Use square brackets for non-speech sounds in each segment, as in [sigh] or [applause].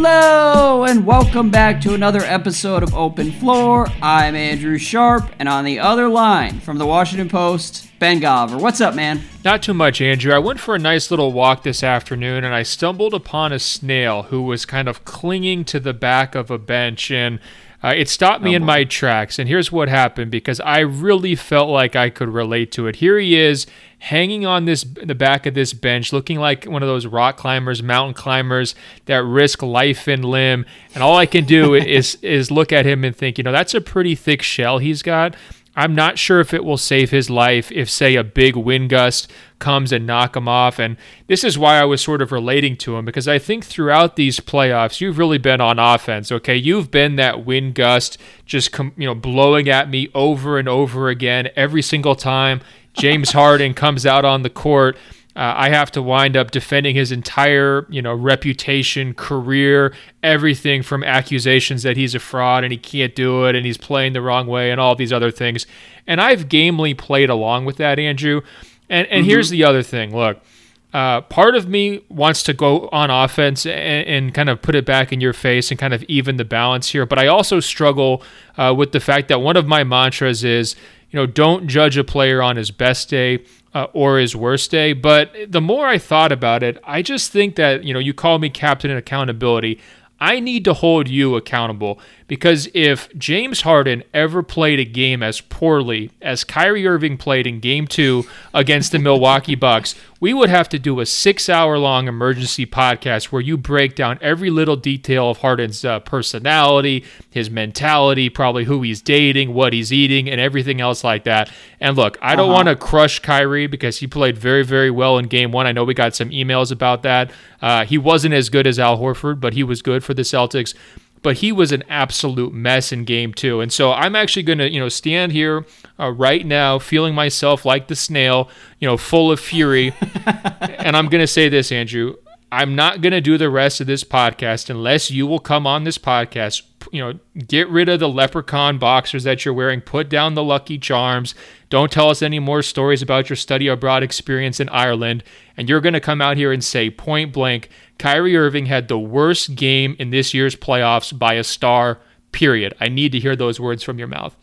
Hello, and welcome back to another episode of Open Floor. I'm Andrew Sharp, and on the other line from the Washington Post, Ben Golliver. What's up, man? Not too much, Andrew. I went for a nice little walk this afternoon and I stumbled upon a snail who was kind of clinging to the back of a bench and uh, it stopped me oh, in my tracks. And here's what happened because I really felt like I could relate to it. Here he is hanging on this the back of this bench looking like one of those rock climbers mountain climbers that risk life and limb and all i can do [laughs] is is look at him and think you know that's a pretty thick shell he's got I'm not sure if it will save his life if, say, a big wind gust comes and knock him off. And this is why I was sort of relating to him because I think throughout these playoffs, you've really been on offense. Okay, you've been that wind gust just com- you know blowing at me over and over again every single time James Harden comes out on the court uh, I have to wind up defending his entire, you know, reputation, career, everything from accusations that he's a fraud and he can't do it and he's playing the wrong way and all these other things. And I've gamely played along with that, Andrew. And and mm-hmm. here's the other thing. Look, uh, part of me wants to go on offense and, and, kind of put it back in your face and kind of even the balance here. But I also struggle uh, with the fact that one of my mantras is, you know, don't judge a player on his best day uh, or his worst day. But the more I thought about it, I just think that, you know, you call me captain accountability. I need to hold you accountable because if James Harden ever played a game as poorly as Kyrie Irving played in game two against the Milwaukee Bucks, we would have to do a six hour long emergency podcast where you break down every little detail of Harden's uh, personality, his mentality, probably who he's dating, what he's eating, and everything else like that. And look, I don't uh-huh. want to crush Kyrie because he played very, very well in game one. I know we got some emails about that. Uh, he wasn't as good as Al Horford, but he was good for the Celtics but he was an absolute mess in game two. And so I'm actually going to, you know, stand here uh, right now, feeling myself like the snail, you know, full of fury. [laughs] and I'm going to say this, Andrew. I'm not going to do the rest of this podcast unless you will come on this podcast, you know, get rid of the leprechaun boxers that you're wearing, put down the lucky charms, don't tell us any more stories about your study abroad experience in Ireland, and you're going to come out here and say point blank Kyrie Irving had the worst game in this year's playoffs by a star, period. I need to hear those words from your mouth.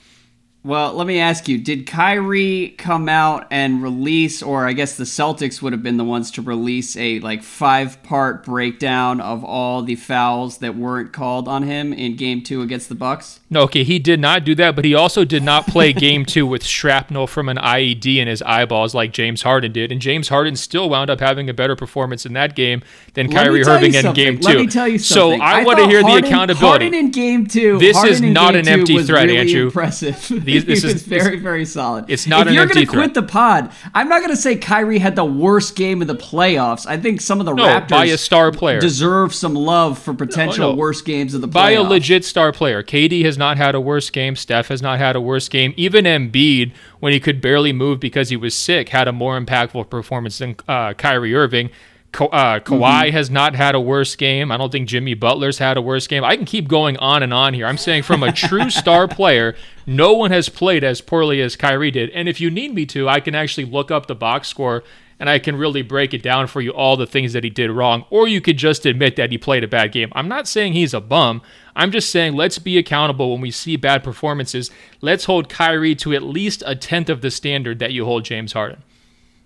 Well, let me ask you: Did Kyrie come out and release, or I guess the Celtics would have been the ones to release a like five-part breakdown of all the fouls that weren't called on him in Game Two against the Bucks? No, okay, he did not do that, but he also did not play [laughs] Game Two with shrapnel from an IED in his eyeballs like James Harden did, and James Harden still wound up having a better performance in that game than Let Kyrie Irving in Game Two. Let me tell you something. So I, I want to hear Harden, the accountability. Harden in Game Two. This Harden is not an empty threat, really Andrew. Impressive. This is [laughs] very, very solid. It's not if you're gonna quit the pod, I'm not gonna say Kyrie had the worst game of the playoffs. I think some of the no, Raptors by a star player deserve some love for potential no, no. worst games of the playoffs. By a legit star player. KD has not had a worst game. Steph has not had a worst game. Even Embiid, when he could barely move because he was sick, had a more impactful performance than uh, Kyrie Irving. Ka- uh, Kawhi mm-hmm. has not had a worse game. I don't think Jimmy Butler's had a worse game. I can keep going on and on here. I'm saying from a true [laughs] star player, no one has played as poorly as Kyrie did. And if you need me to, I can actually look up the box score and I can really break it down for you all the things that he did wrong. Or you could just admit that he played a bad game. I'm not saying he's a bum. I'm just saying let's be accountable when we see bad performances. Let's hold Kyrie to at least a tenth of the standard that you hold James Harden.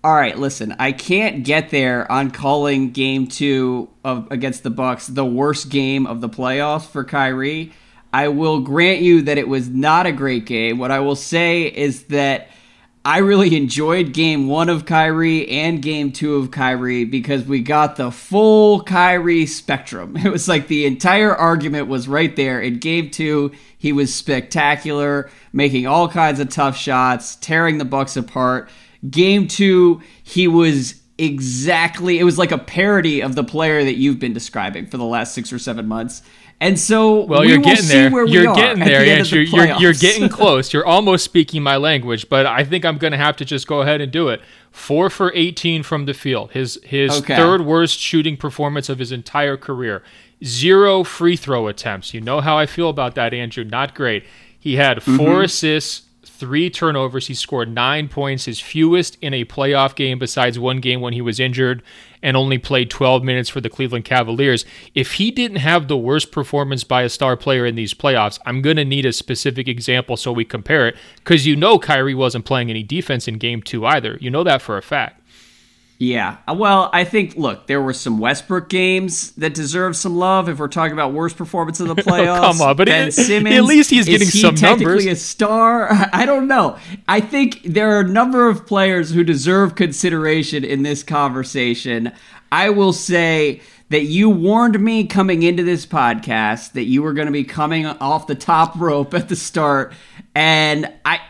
All right, listen. I can't get there on calling Game Two of against the Bucks the worst game of the playoffs for Kyrie. I will grant you that it was not a great game. What I will say is that I really enjoyed Game One of Kyrie and Game Two of Kyrie because we got the full Kyrie spectrum. [laughs] It was like the entire argument was right there. In Game Two, he was spectacular, making all kinds of tough shots, tearing the Bucks apart Game two, he was exactly, it was like a parody of the player that you've been describing for the last six or seven months. And so, well, we you're getting there. you're getting there, the. The you're, you're getting [laughs] close. You're almost speaking my language, but I think I'm going to have to just go ahead and do it. Four for 18 from the field. His his okay. third worst shooting performance of his entire career. Zero free throw attempts. You know how I feel about that, Andrew. Not great. He had 4 mm-hmm. assists, three turnovers. He scored nine points, his fewest in a playoff game besides one game when he was injured. and only played 12 minutes for the Cleveland Cavaliers. If he didn't have the worst performance by a star player in these playoffs, I'm going to need a specific example so we compare it because you know Kyrie wasn't playing any defense in game two either. You know that for a fact. Yeah. Uh, well, I think, look, there were some Westbrook games that deserve some love if we're talking about worst performance of the [laughs] playoffs. oh, come on, but ben it, Simmons, at least he's getting he some technically numbers. a star? [laughs] I don't know. I think there are a number of players who deserve consideration in this conversation. I will say that you warned me coming into this podcast that you were going to be coming off the top rope at the start, and I,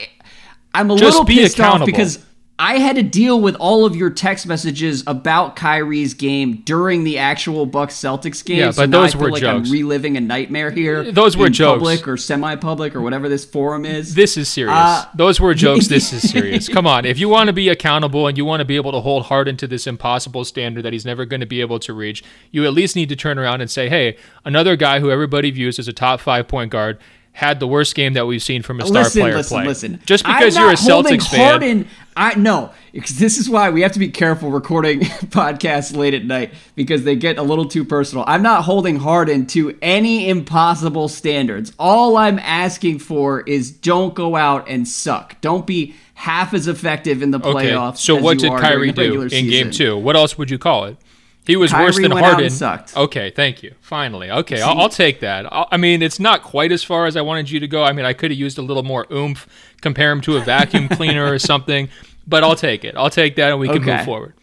I'm a Just little pissed off because I had to deal with all of your text messages about Kyrie's game during the actual Bucks Celtics game. Yeah, but so those I feel were like jokes. I'm reliving a nightmare here. Those were in jokes. public or semi-public or whatever this forum is. This is serious. Uh, Those were jokes. This is [laughs] serious. Come on. If you want to be accountable and you want to be able to hold Harden to this impossible standard that he's never going to be able to reach, you at least need to turn around and say, hey, another guy who everybody views as a top five point guard had the worst game that we've seen from a star listen, player listen, play. listen. Just because you're a Celtics fan. Harden, I no, because this is why we have to be careful recording [laughs] podcasts late at night because they get a little too personal. I'm not holding Harden to any impossible standards. All I'm asking for is don't go out and suck. Don't be half as effective in the Okay. playoffs. So as what did Kyrie do in season. game two? What else would you call it? He was Kyrie worse than Harden. sucked. Okay, thank you. Finally, okay, I'll, I'll take that. i I mean, it's not quite as far as I wanted you to go. I mean, I could have used a little more oomph, compare him to a vacuum [laughs] cleaner or something, but I'll take it. I'll take that, and we can Okay. move forward.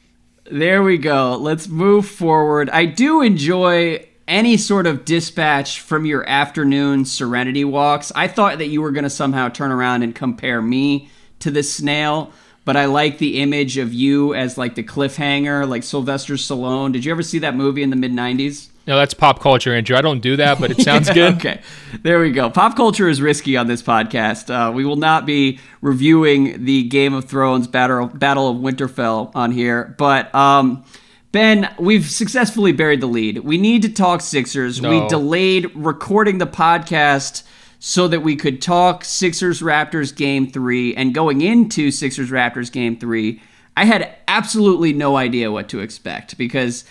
There we go. Let's move forward. I do enjoy any sort of dispatch from your afternoon serenity walks. I thought that you were going to somehow turn around and compare me to the snail, but I like the image of you as like the cliffhanger, like Sylvester Stallone. Did you ever see that movie in the mid 90s? No, that's pop culture, Andrew. I don't do that, but it sounds [laughs] good. Okay, there we go. Pop culture is risky on this podcast. Uh, we will not be reviewing the Game of Thrones Battle Battle of Winterfell on here, but um, Ben, we've successfully buried the lead. We need to talk Sixers. No. We delayed recording the podcast so that we could talk Sixers Raptors game three, and going into Sixers Raptors game three, I had absolutely no idea what to expect because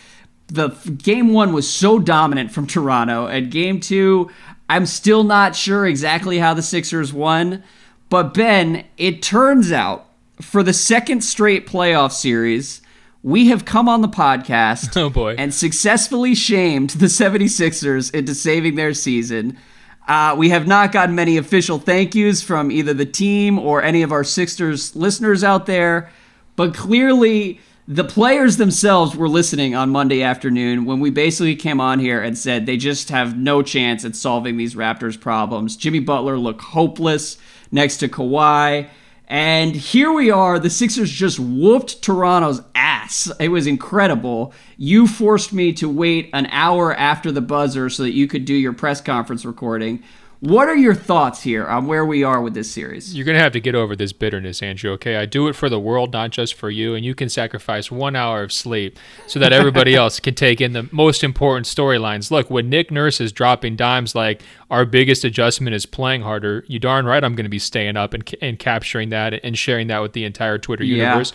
the game one was so dominant from Toronto, and game two, I'm still not sure exactly how the Sixers won. But Ben, it turns out for the second straight playoff series, we have come on the podcast [laughs] Oh, boy. and successfully shamed the 76ers into saving their season. Uh, we have not gotten many official thank yous from either the team or any of our Sixers listeners out there, but clearly the players themselves were listening on Monday afternoon when we basically came on here and said they just have no chance at solving these Raptors problems. Jimmy Butler looked hopeless next to Kawhi. And here we are. The Sixers just whooped Toronto's ass. It was incredible. You forced me to wait an hour after the buzzer so that you could do your press conference recording. What are your thoughts here on where we are with this series? You're going to have to get over this bitterness, Andrew, okay? I do it for the world, not just for you, and you can sacrifice one hour of sleep so that everybody [laughs] else can take in the most important storylines. Look, when Nick Nurse is dropping dimes like our biggest adjustment is playing harder, you darn right I'm going to be staying up and, and capturing that and sharing that with the entire Twitter Yeah. universe.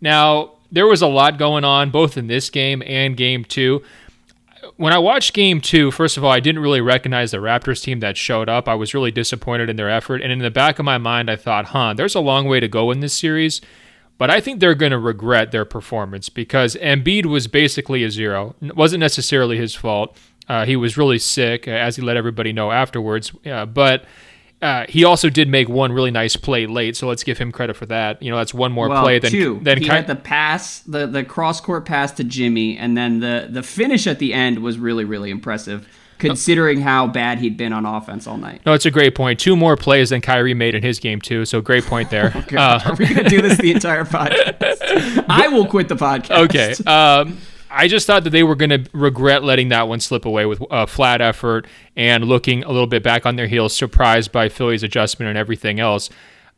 Now, there was a lot going on both in this game and game two when I watched game two, first of all, I didn't really recognize the Raptors team that showed up. I was really disappointed in their effort. And in the back of my mind, I thought, huh, there's a long way to go in this series. But I think they're going to regret their performance because Embiid was basically a zero. It wasn't necessarily his fault. Uh, he was really sick, as he let everybody know afterwards. Uh, but uh, he also did make one really nice play late, so let's give him credit for that. You know, that's one more well, play than two. than he Ky- had the pass, the the cross court pass to Jimmy, and then the the finish at the end was really really impressive, considering how bad he'd been on offense all night. No, it's a great point. Two more plays than Kyrie made in his game too, so great point there. [laughs] Uh, Are we gonna do this the entire [laughs] podcast? I will quit the podcast. okay. Um, I just thought that they were going to regret letting that one slip away with a flat effort and looking a little bit back on their heels, surprised by Philly's adjustment and everything else.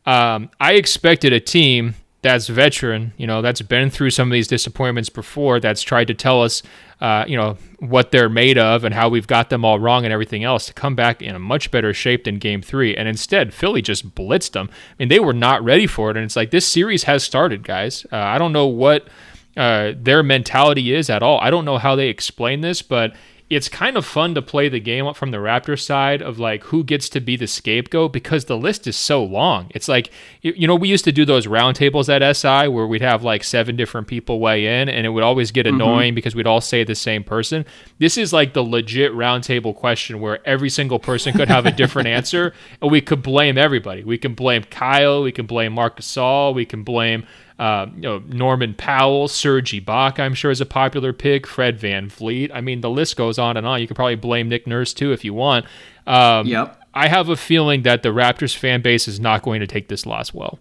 Um, I expected a team that's veteran, you know, that's been through some of these disappointments before, that's tried to tell us, uh, you know, what they're made of and how we've got them all wrong and everything else to come back in a much better shape than game three. And instead, Philly just blitzed them. I mean, they were not ready for it. And it's like, this series has started, guys. Uh, I don't know what uh, their mentality is at all. I don't know how they explain this, but it's kind of fun to play the game from the Raptors side of like who gets to be the scapegoat because the list is so long. It's like you know we used to do those roundtables at SI where we'd have like seven different people weigh in and it would always get mm-hmm. annoying mm-hmm. because we'd all say the same person. This is like the legit roundtable question where every single person could have a different [laughs] answer and we could blame everybody. We can blame Kyle, we can blame Marc Gasol, we can blame uh, you know, Norman Powell, Serge Ibaka, I'm sure is a popular pick. Fred Van VanVleet. I mean, the list goes on and on. You could probably blame Nick Nurse too if you want. Um, yep. I have a feeling that the Raptors fan base is not going to take this loss well.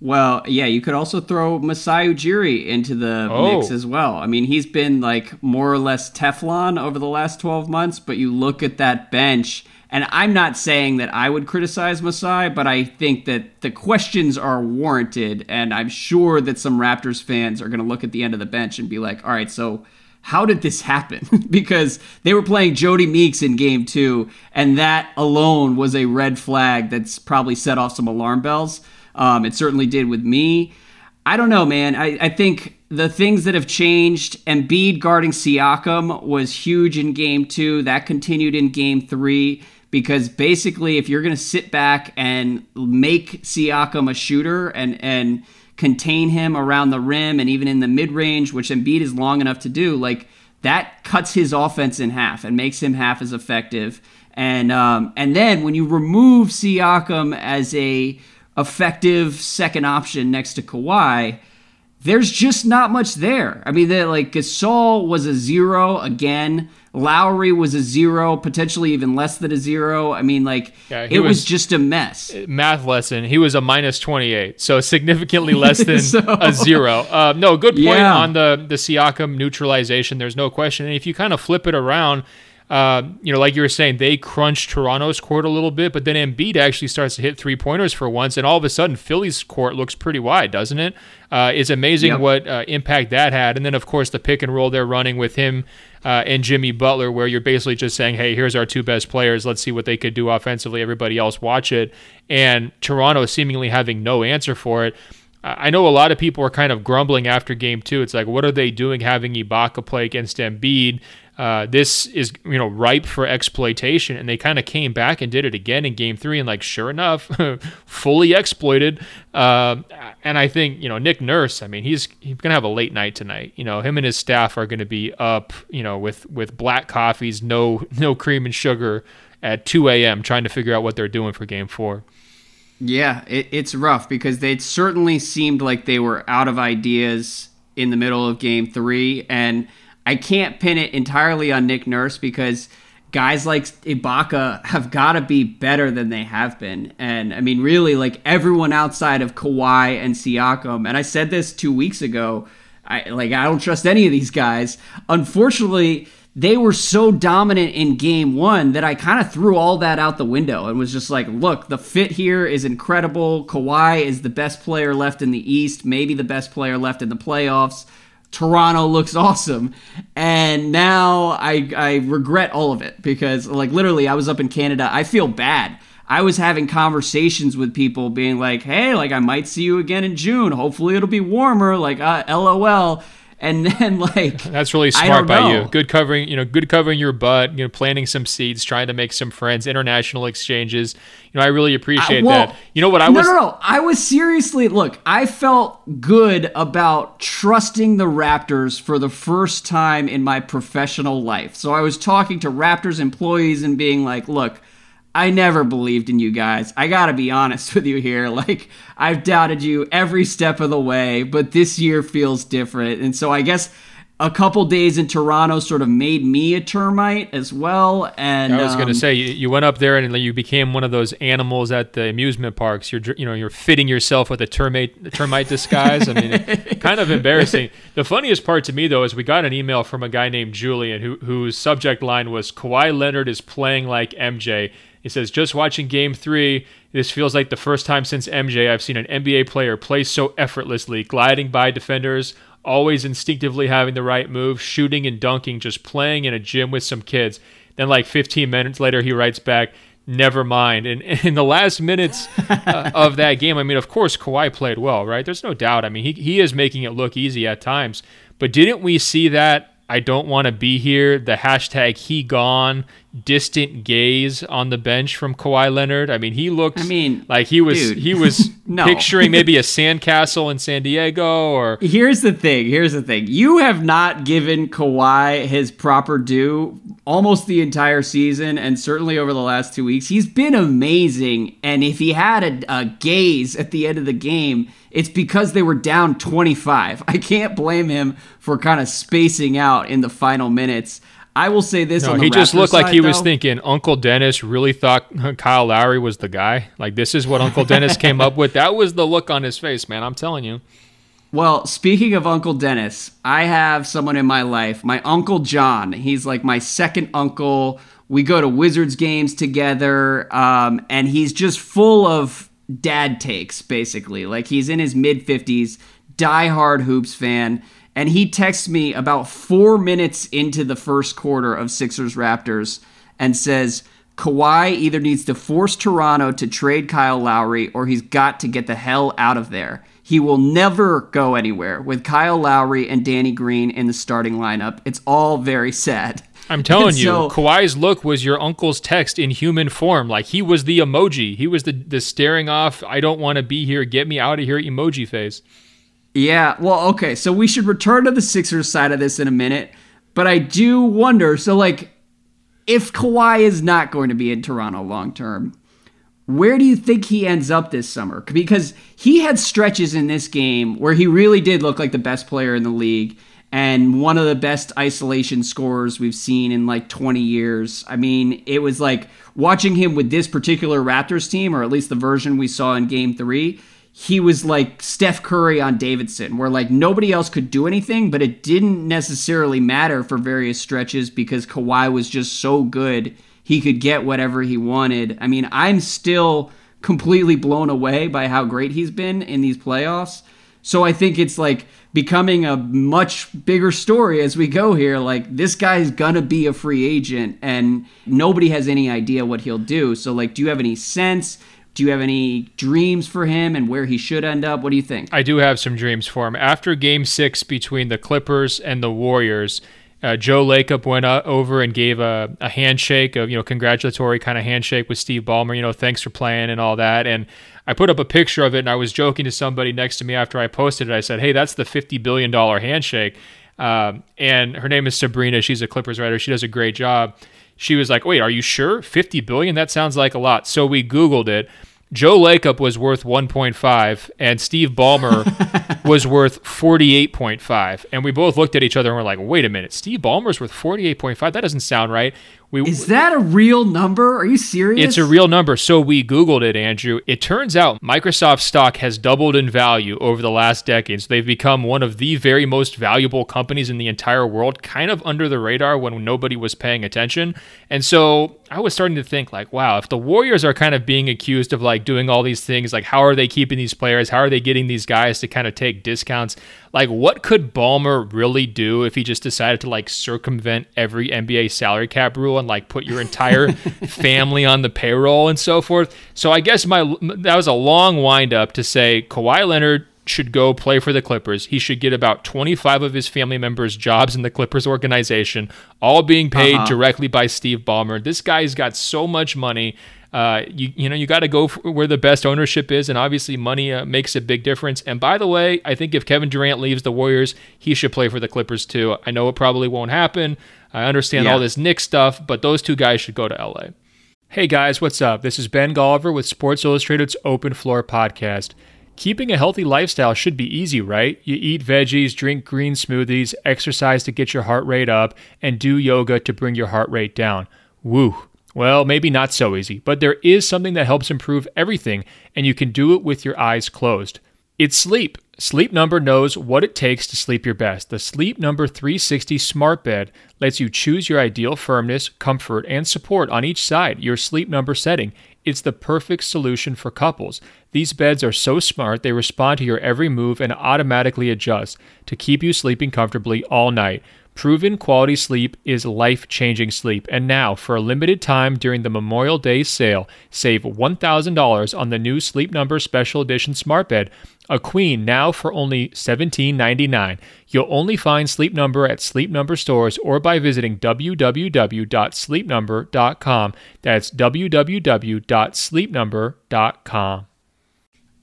Well, yeah, you could also throw Masai Ujiri into the oh. mix as well. I mean, he's been like more or less Teflon over the last 12 months, but you look at that bench and I'm not saying that I would criticize Masai, but I think that the questions are warranted. And I'm sure that some Raptors fans are going to look at the end of the bench and be like, all right, so how did this happen? [laughs] because they were playing Jody Meeks in game two, and that alone was a red flag that's probably set off some alarm bells. Um, it certainly did with me. I don't know, man. I, I think the things that have changed, Embiid guarding Siakam was huge in game two. That continued in game three because basically, if you're going to sit back and make Siakam a shooter and and contain him around the rim and even in the mid range, which Embiid is long enough to do, like that cuts his offense in half and makes him half as effective. And um, and then when you remove Siakam as a effective second option next to Kawhi, there's just not much there. I mean, that like Gasol was a zero again. Lowry was a zero, potentially even less than a zero. I mean, like yeah, it was, was, just a mess. Math lesson. He was a minus twenty eight, so significantly less than [laughs] so, a zero. Uh, no, good point yeah. on the the Siakam neutralization. There's no question. And if you kind of flip it around, uh, you know, like you were saying, they crunched Toronto's court a little bit, but then Embiid actually starts to hit three pointers for once, and all of a sudden Philly's court looks pretty wide, doesn't it? Uh, it's amazing yep. what uh, impact that had. And then, of course, the pick and roll they're running with him uh, and Jimmy Butler, where you're basically just saying, hey, here's our two best players. Let's see what they could do offensively. Everybody else watch it. And Toronto seemingly having no answer for it. I know a lot of people are kind of grumbling after game two. It's like, what are they doing having Ibaka play against Embiid? Uh, this is you know ripe for exploitation and they kind of came back and did it again in game three and like sure enough [laughs] fully exploited. Uh, and i think you know nick nurse i mean he's he's gonna have a late night tonight. You know him and his staff are gonna be up you know with with black coffees no no cream and sugar at 2 a.m trying to figure out what they're doing for game four. Yeah it, it's rough because they certainly seemed like they were out of ideas in the middle of game three and I can't pin it entirely on Nick Nurse because guys like Ibaka have got to be better than they have been. And I mean, really, like everyone outside of Kawhi and Siakam, and I said this two weeks ago. I like I don't trust any of these guys. Unfortunately, they were so dominant in game one that I kind of threw all that out the window and was just like, look, the fit here is incredible. Kawhi is the best player left in the East, maybe the best player left in the playoffs. Toronto looks awesome. And now I I regret all of it because like literally I was up in Canada. I feel bad. I was having conversations with people being like, "Hey, like I might see you again in June. Hopefully it'll be warmer." Like, uh, LOL and then like that's really smart by know. you good covering you know good covering your butt you know planting some seeds trying to make some friends international exchanges. You know i really appreciate well, that. You know what i was no no no. I was seriously look i felt good about trusting the raptors for the first time in my professional life. So i was talking to raptors employees and being like look I never believed in you guys. I gotta be honest [laughs] with you here. Like, I've doubted you every step of the way, but this year feels different. And so I guess a couple days in Toronto sort of made me a termite as well. And I was um, going to say you, you, went up there and you became one of those animals at the amusement parks. You're you know you're fitting yourself with a termite termite disguise. I mean, [laughs] kind of embarrassing. The funniest part to me though is we got an email from a guy named Julian who whose subject line was Kawhi Leonard is playing like MJ. He says, just watching game three, this feels like the first time since MJ I've seen an NBA player play so effortlessly, gliding by defenders, always instinctively having the right move, shooting and dunking, just playing in a gym with some kids. Then, like 15 minutes later, he writes back, never mind. And [laughs] in the last minutes uh, [laughs] of that game, I mean, of course, Kawhi played well, right? There's no doubt. I mean, he, he is making it look easy at times. But didn't we see that I don't want to be here. The hashtag he gone, distant gaze on the bench from Kawhi Leonard. I mean, he looks. I mean, like he was dude, he was [laughs] no. picturing maybe a sandcastle in San Diego. Or here's the thing. Here's the thing. You have not given Kawhi his proper due almost the entire season, and certainly over the last two weeks. He's been amazing, and if he had a, a gaze at the end of the game it's because they were down 25. I can't blame him for kind of spacing out in the final minutes. I will say this. On the mat. No, he Raptors just looked side, like he though. was thinking Uncle Dennis really thought [laughs] Kyle Lowry was the guy. Like this is what Uncle Dennis came up with. That was the look on his face, man. I'm telling you. Well, speaking of Uncle Dennis, I have someone in my life, my Uncle John. He's like my second uncle. We go to Wizards games together, um, and he's just full of dad takes, basically. Like he's in his mid 50s, die-hard hoops fan, and he texts me about four minutes into the first quarter of Sixers Raptors and says, Kawhi either needs to force Toronto to trade Kyle Lowry or he's got to get the hell out of there. He will never go anywhere with Kyle Lowry and Danny Green in the starting lineup. It's all very sad. [laughs] I'm telling you, so, Kawhi's look was your uncle's text in human form. Like he was the emoji. He was the the staring off, I don't want to be here, get me out of here emoji face. Yeah, well, okay. So we should return to the Sixers side of this in a minute. But I do wonder, so like if Kawhi is not going to be in Toronto long term, where do you think he ends up this summer? Because he had stretches in this game where he really did look like the best player in the league and one of the best isolation scorers we've seen in like 20 years. I mean, it was like watching him with this particular Raptors team, or at least the version we saw in game three. He was like Steph Curry on Davidson, where like nobody else could do anything, but it didn't necessarily matter for various stretches because Kawhi was just so good. He could get whatever he wanted. I mean, I'm still completely blown away by how great he's been in these playoffs. So I think it's like becoming a much bigger story as we go here. Like this guy's gonna be a free agent, and nobody has any idea what he'll do. So, like, do you have any sense? Do you have any dreams for him and where he should end up? What do you think? I do have some dreams for him. After Game Six between the Clippers and the Warriors. Uh, Joe Lacob went over and gave a, a handshake, a you know congratulatory kind of handshake with Steve Ballmer. You know, thanks for playing and all that. And I put up a picture of it and I was joking to somebody next to me after I posted it. I said, hey, that's the $50 billion handshake. Um, and her name is Sabrina. She's a Clippers writer. She does a great job. She was like, wait, are you sure? 50 billion? That sounds like a lot. So we Googled it. Joe Lacob was worth 1.5 and Steve Ballmer [laughs] was worth 48.5. And we both looked at each other and we're like, wait a minute, Steve Ballmer's worth 48.5? That doesn't sound right. We, Is that a real number? Are you serious? It's a real number. So we Googled it, Andrew. It turns out Microsoft stock has doubled in value over the last decade. So they've become one of the very most valuable companies in the entire world, kind of under the radar when nobody was paying attention. And so I was starting to think, like, wow, if the Warriors are kind of being accused of like doing all these things, like, how are they keeping these players? How are they getting these guys to kind of take discounts? Like, what could Ballmer really do if he just decided to like circumvent every NBA salary cap rule and like put your entire [laughs] family on the payroll and so forth? So I guess my that was a long wind up to say Kawhi Leonard should go play for the Clippers. He should get about 25 of his family members jobs in the Clippers organization, all being paid uh-huh. directly by Steve Ballmer. This guy's got so much money uh, you you know you got to go where the best ownership is, and obviously money uh, makes a big difference. And by the way, I think if Kevin Durant leaves the Warriors, he should play for the Clippers too. I know it probably won't happen. I understand yeah. all this Knicks stuff, but those two guys should go to LA. Hey guys, what's up? This is Ben Golliver with Sports Illustrated's Open Floor podcast. Keeping a healthy lifestyle should be easy, right? You eat veggies, drink green smoothies, exercise to get your heart rate up, and do yoga to bring your heart rate down. Woo! Well, maybe not so easy, but there is something that helps improve everything, and you can do it with your eyes closed. It's sleep. Sleep Number knows what it takes to sleep your best. The Sleep Number 360 Smart Bed lets you choose your ideal firmness, comfort, and support on each side, your Sleep Number setting. It's the perfect solution for couples. These beds are so smart, they respond to your every move and automatically adjust to keep you sleeping comfortably all night. Proven quality sleep is life changing sleep. And now, for a limited time during the Memorial Day sale, save $1,000 on the new Sleep Number Special Edition Smart Bed, a queen now for only $17.99. You'll only find Sleep Number at Sleep Number stores or by visiting www.sleepnumber.com. That's www.sleepnumber.com.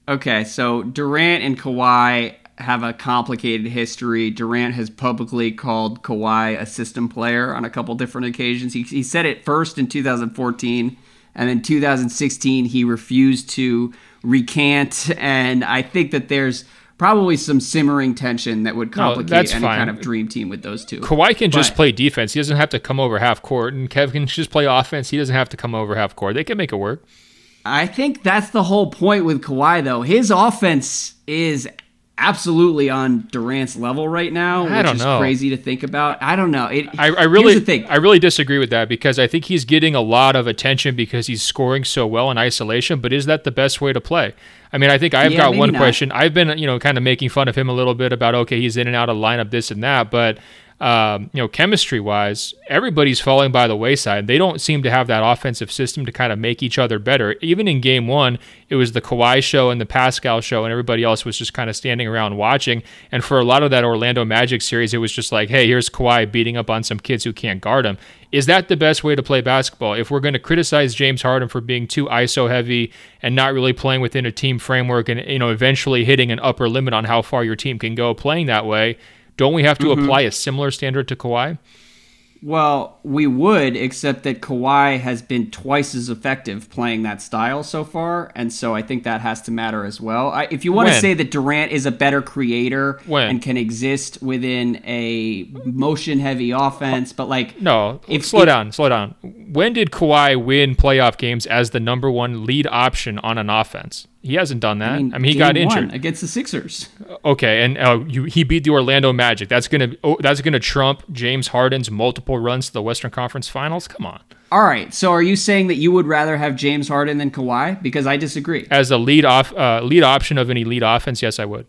Okay, so Durant and Kawhi have a complicated history. Durant has publicly called Kawhi a system player on a couple different occasions. He, he said it first in 2014, and then 2016 he refused to recant. And I think that there's probably some simmering tension that would complicate no, any fine. kind of dream team with those two. Kawhi can but, just play defense. He doesn't have to come over half court, and Kev can just play offense. He doesn't have to come over half court. They can make it work. I think that's the whole point with Kawhi, though. His offense is absolutely on Durant's level right now, which I don't is know. crazy to think about. I don't know. It, I, I really, I really disagree with that because I think he's getting a lot of attention because he's scoring so well in isolation. But is that the best way to play? I mean, I think I've yeah, got one not. question. I've been, you know, kind of making fun of him a little bit about okay, he's in and out of lineup, this and that, but um, you know, chemistry wise, everybody's falling by the wayside. They don't seem to have that offensive system to kind of make each other better. Even in game one, it was the Kawhi show and the Pascal show, and everybody else was just kind of standing around watching. And for a lot of that Orlando Magic series, it was just like, hey, here's Kawhi beating up on some kids who can't guard him. Is that the best way to play basketball? If we're going to criticize James Harden for being too ISO heavy and not really playing within a team framework and, you know, eventually hitting an upper limit on how far your team can go playing that way, don't we have to mm-hmm. apply a similar standard to Kawhi? Well, we would, except that Kawhi has been twice as effective playing that style so far, and so I think that has to matter as well. I, if you want to say that Durant is a better creator when? and can exist within a motion-heavy offense, but like no, if, slow if, down, slow down. When did Kawhi win playoff games as the number one lead option on an offense? He hasn't done that. I mean, I mean he got injured against the Sixers. Okay, and uh, you, he beat the Orlando Magic. That's gonna oh, that's gonna trump James Harden's multiple runs to the Western Conference Finals. Come on. All right. So are you saying that you would rather have James Harden than Kawhi? Because I disagree. As a lead off uh, lead option of an elite offense, yes, I would.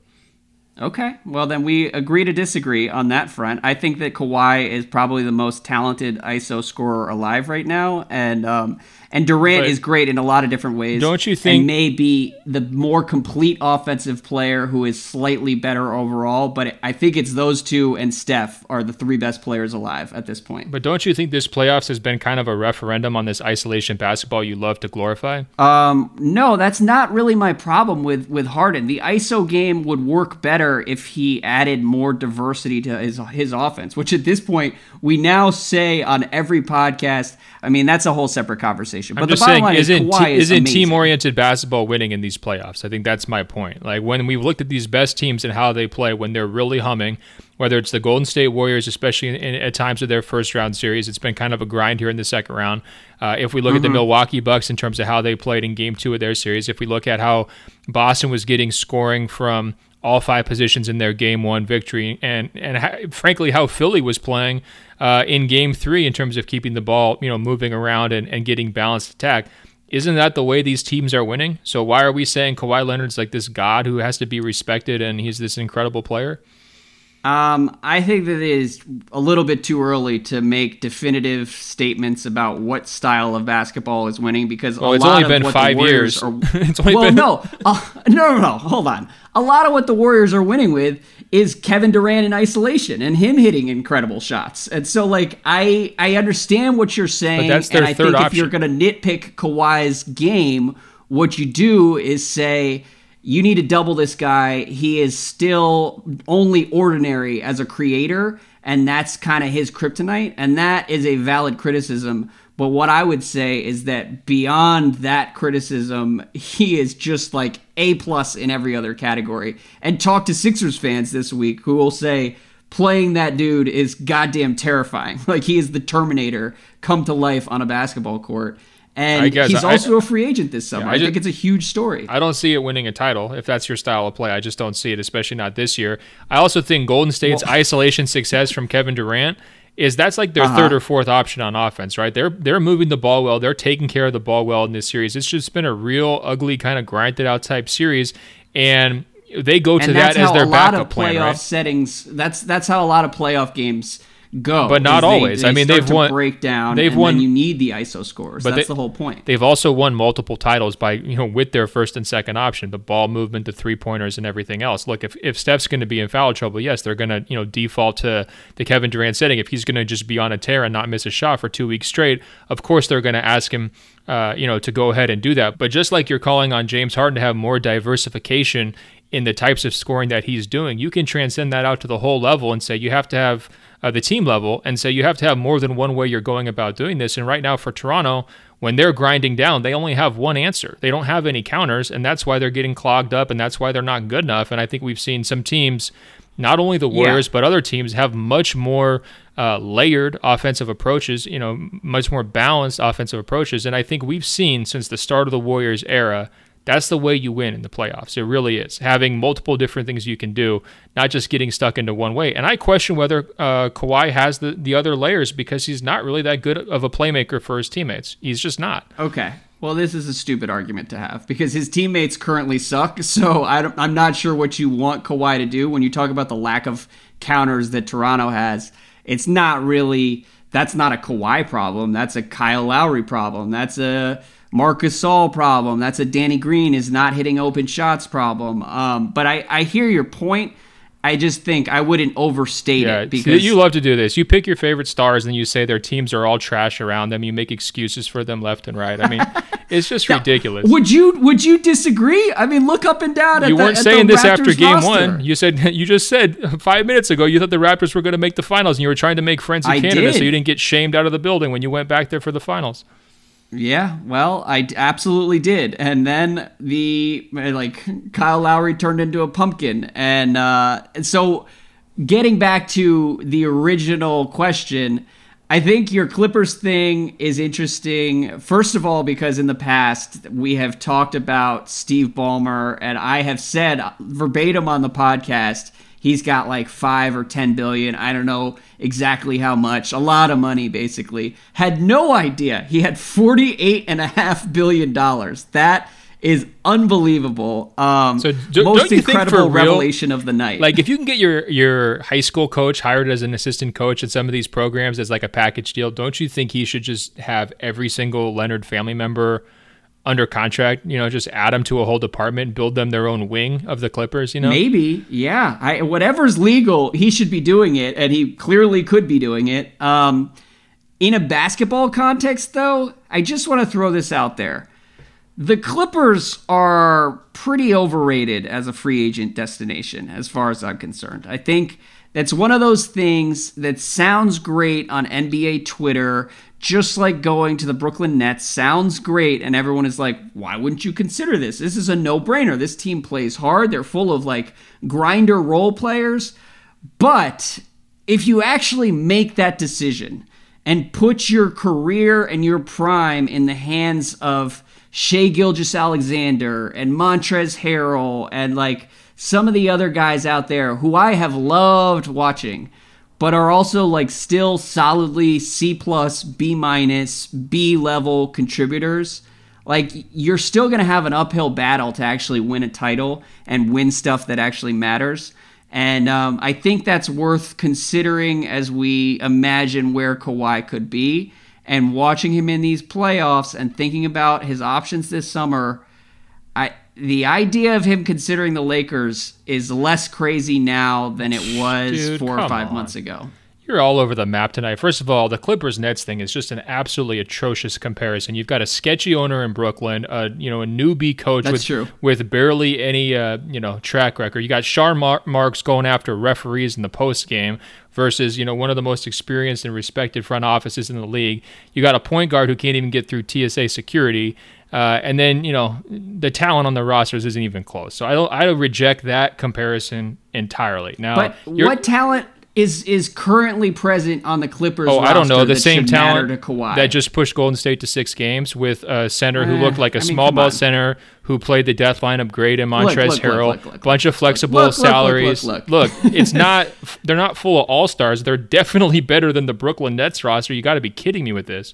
Okay. Well, then we agree to disagree on that front. I think that Kawhi is probably the most talented ISO scorer alive right now, and um, and Durant but is great in a lot of different ways. Don't you think? And may be the more complete offensive player who is slightly better overall. But I think it's those two and Steph are the three best players alive at this point. But don't you think this playoffs has been kind of a referendum on this isolation basketball you love to glorify? Um, no, that's not really my problem with with Harden. The ISO game would work better if he added more diversity to his his offense, which at this point we now say on every podcast. I mean, that's a whole separate conversation conversation. I'm but just saying, isn't, is te- isn't team oriented basketball winning in these playoffs? I think that's my point. Like when we've looked at these best teams and how they play when they're really humming, whether it's the Golden State Warriors, especially in, in, at times of their first round series, it's been kind of a grind here in the second round. Uh, if we look mm-hmm. at the mm-hmm. Milwaukee Bucks in terms of how they played in game two of their series, if we look at how Boston was getting scoring from all five positions in their game one victory, and and frankly how Philly was playing uh, in game three in terms of keeping the ball you know moving around and, and getting balanced attack. Isn't that the way these teams are winning? So why are we saying Kawhi Leonard's like this god who has to be respected and he's this incredible player? Um, I think that it is a little bit too early to make definitive statements about what style of basketball is winning because well, a it's lot only of been what five the years. Are, [laughs] well, been... no, uh, no, no, no. Hold on. A lot of what the Warriors are winning with is Kevin Durant in isolation and him hitting incredible shots. And so, like, I I understand what you're saying, but that's their and I third think option. if you're going to nitpick Kawhi's game, what you do is say you need to double this guy. He is still only ordinary as a creator, and that's kind of his kryptonite. And that is a valid criticism. But what I would say is that beyond that criticism, he is just like A plus in every other category. And talk to Sixers fans this week who will say playing that dude is goddamn terrifying. [laughs] Like he is the Terminator come to life on a basketball court. And he's also I, a free agent this summer. Yeah, I, I, think it's a huge story. I don't see it winning a title if that's your style of play. I just don't see it, especially not this year. I also think Golden State's well, isolation success from Kevin Durant is that's like their uh-huh. third or fourth option on offense, right? They're they're moving the ball well. They're taking care of the ball well in this series. It's just been a real ugly kind of grinded out type series, and they go to that as their backup plan. Playoff right? settings. That's that's how a lot of playoff games go. But not they- always. they I mean, they've won- break down. they've won- you need the ISO scores. But That's they- the whole point. They've also won multiple titles by you know with their first and second option, the ball movement, the three pointers, and everything else. Look, if, if Steph's going to be in foul trouble, yes, they're going to you know default to the Kevin Durant setting. If he's going to just be on a tear and not miss a shot for two weeks straight, of course they're going to ask him, uh, you know, to go ahead and do that. But just like you're calling on James Harden to have more diversification in the types of scoring that he's doing, you can transcend that out to the whole level and say you have to have uh, the team level and say you have to have more than one way you're going about doing this. And right now for Toronto, when they're grinding down, they only have one answer. They don't have any counters, and that's why they're getting clogged up, and that's why they're not good enough. And I think we've seen some teams, not only the Warriors, but other teams, have much more uh, layered offensive approaches, you know, much more balanced offensive approaches. And I think we've seen since the start of the Warriors era that's the way you win in the playoffs. It really is. Having multiple different things you can do, not just getting stuck into one way. And I question whether uh, Kawhi has the, the other layers because he's not really that good of a playmaker for his teammates. He's just not. Okay. Well, this is a stupid argument to have because his teammates currently suck. [laughs] So I I'm not sure what you want Kawhi to do when you talk about the lack of counters that Toronto has. It's not really. That's not a Kawhi problem. That's a Kyle Lowry problem. That's a Marc Gasol problem. That's a Danny Green is not hitting open shots problem. Um, but I, I hear your point. I just think I wouldn't overstate Yeah, it because you love to do this. You pick your favorite stars and you say their teams are all trash around them. You make excuses for them left and right. I mean, [laughs] it's just ridiculous. Would you would you disagree? I mean, look up and down. At You the, weren't saying this after game roster. one. You said [laughs] you just said five minutes ago you thought the Raptors were going to make the finals, and you were trying to make friends in I Canada so you didn't get shamed out of the building when you went back there for the finals. Yeah, well, I absolutely did. And then the like Kyle Lowry turned into a pumpkin, and uh, so getting back to the original question, I think your Clippers thing is interesting. First of all, because in the past we have talked about Steve Ballmer, and I have said verbatim on the podcast he's got like five or ten billion. I don't know exactly how much. A lot of money basically. Had no idea. He had 48 and a half billion dollars. That is unbelievable. Um So do- most don't you think for incredible real- revelation of the night. Like if you can get your your high school coach hired as an assistant coach at some of these programs as like a package deal, don't you think he should just have every single Leonard family member under contract? You know, just add them to a whole department, build them their own wing of the Clippers. You know, Maybe, yeah. I, whatever's legal, he should be doing it, and he clearly could be doing it. Um, in a basketball context, though, I just want to throw this out there. The Clippers are pretty overrated as a free agent destination, as far as I'm concerned. I think that's one of those things that sounds great on NBA Twitter, just like going to the Brooklyn Nets sounds great, and everyone is like, why wouldn't you consider this? This is a no brainer. This team plays hard, they're full of like grinder role players. But if you actually make that decision and put your career and your prime in the hands of Shai Gilgeous-Alexander and Montrezl Harrell and like some of the other guys out there who I have loved watching, but are also like still solidly C plus, B minus, B level contributors. Like you're still gonna have an uphill battle to actually win a title and win stuff that actually matters. And um, I think that's worth considering as we imagine where Kawhi could be and watching him in these playoffs and thinking about his options this summer. The idea of him considering the Lakers is less crazy now than it was Dude, four or five on. months ago. You're all over the map tonight. First of all, the Clippers Nets thing is just an absolutely atrocious comparison. You've got a sketchy owner in Brooklyn, a you know a newbie coach That's with true. with barely any uh, you know track record. You got Shar Mar- Marks going after referees in the post game versus you know one of the most experienced and respected front offices in the league. You got a point guard who can't even get through TSA security. Uh, and then you know the talent on the rosters isn't even close. So I don't, I reject that comparison entirely. Now, But what talent is is currently present on the Clippers? Oh, I don't know. The same talent that just pushed Golden State to six games with a center who Eh, looked like a I mean, small ball on. center who played the death lineup great in Montrezl look, look, Harrell. bunch of flexible look, salaries. look, look. it's [laughs] not. They're not full of all stars. They're definitely better than the Brooklyn Nets roster. You got to be kidding me with this.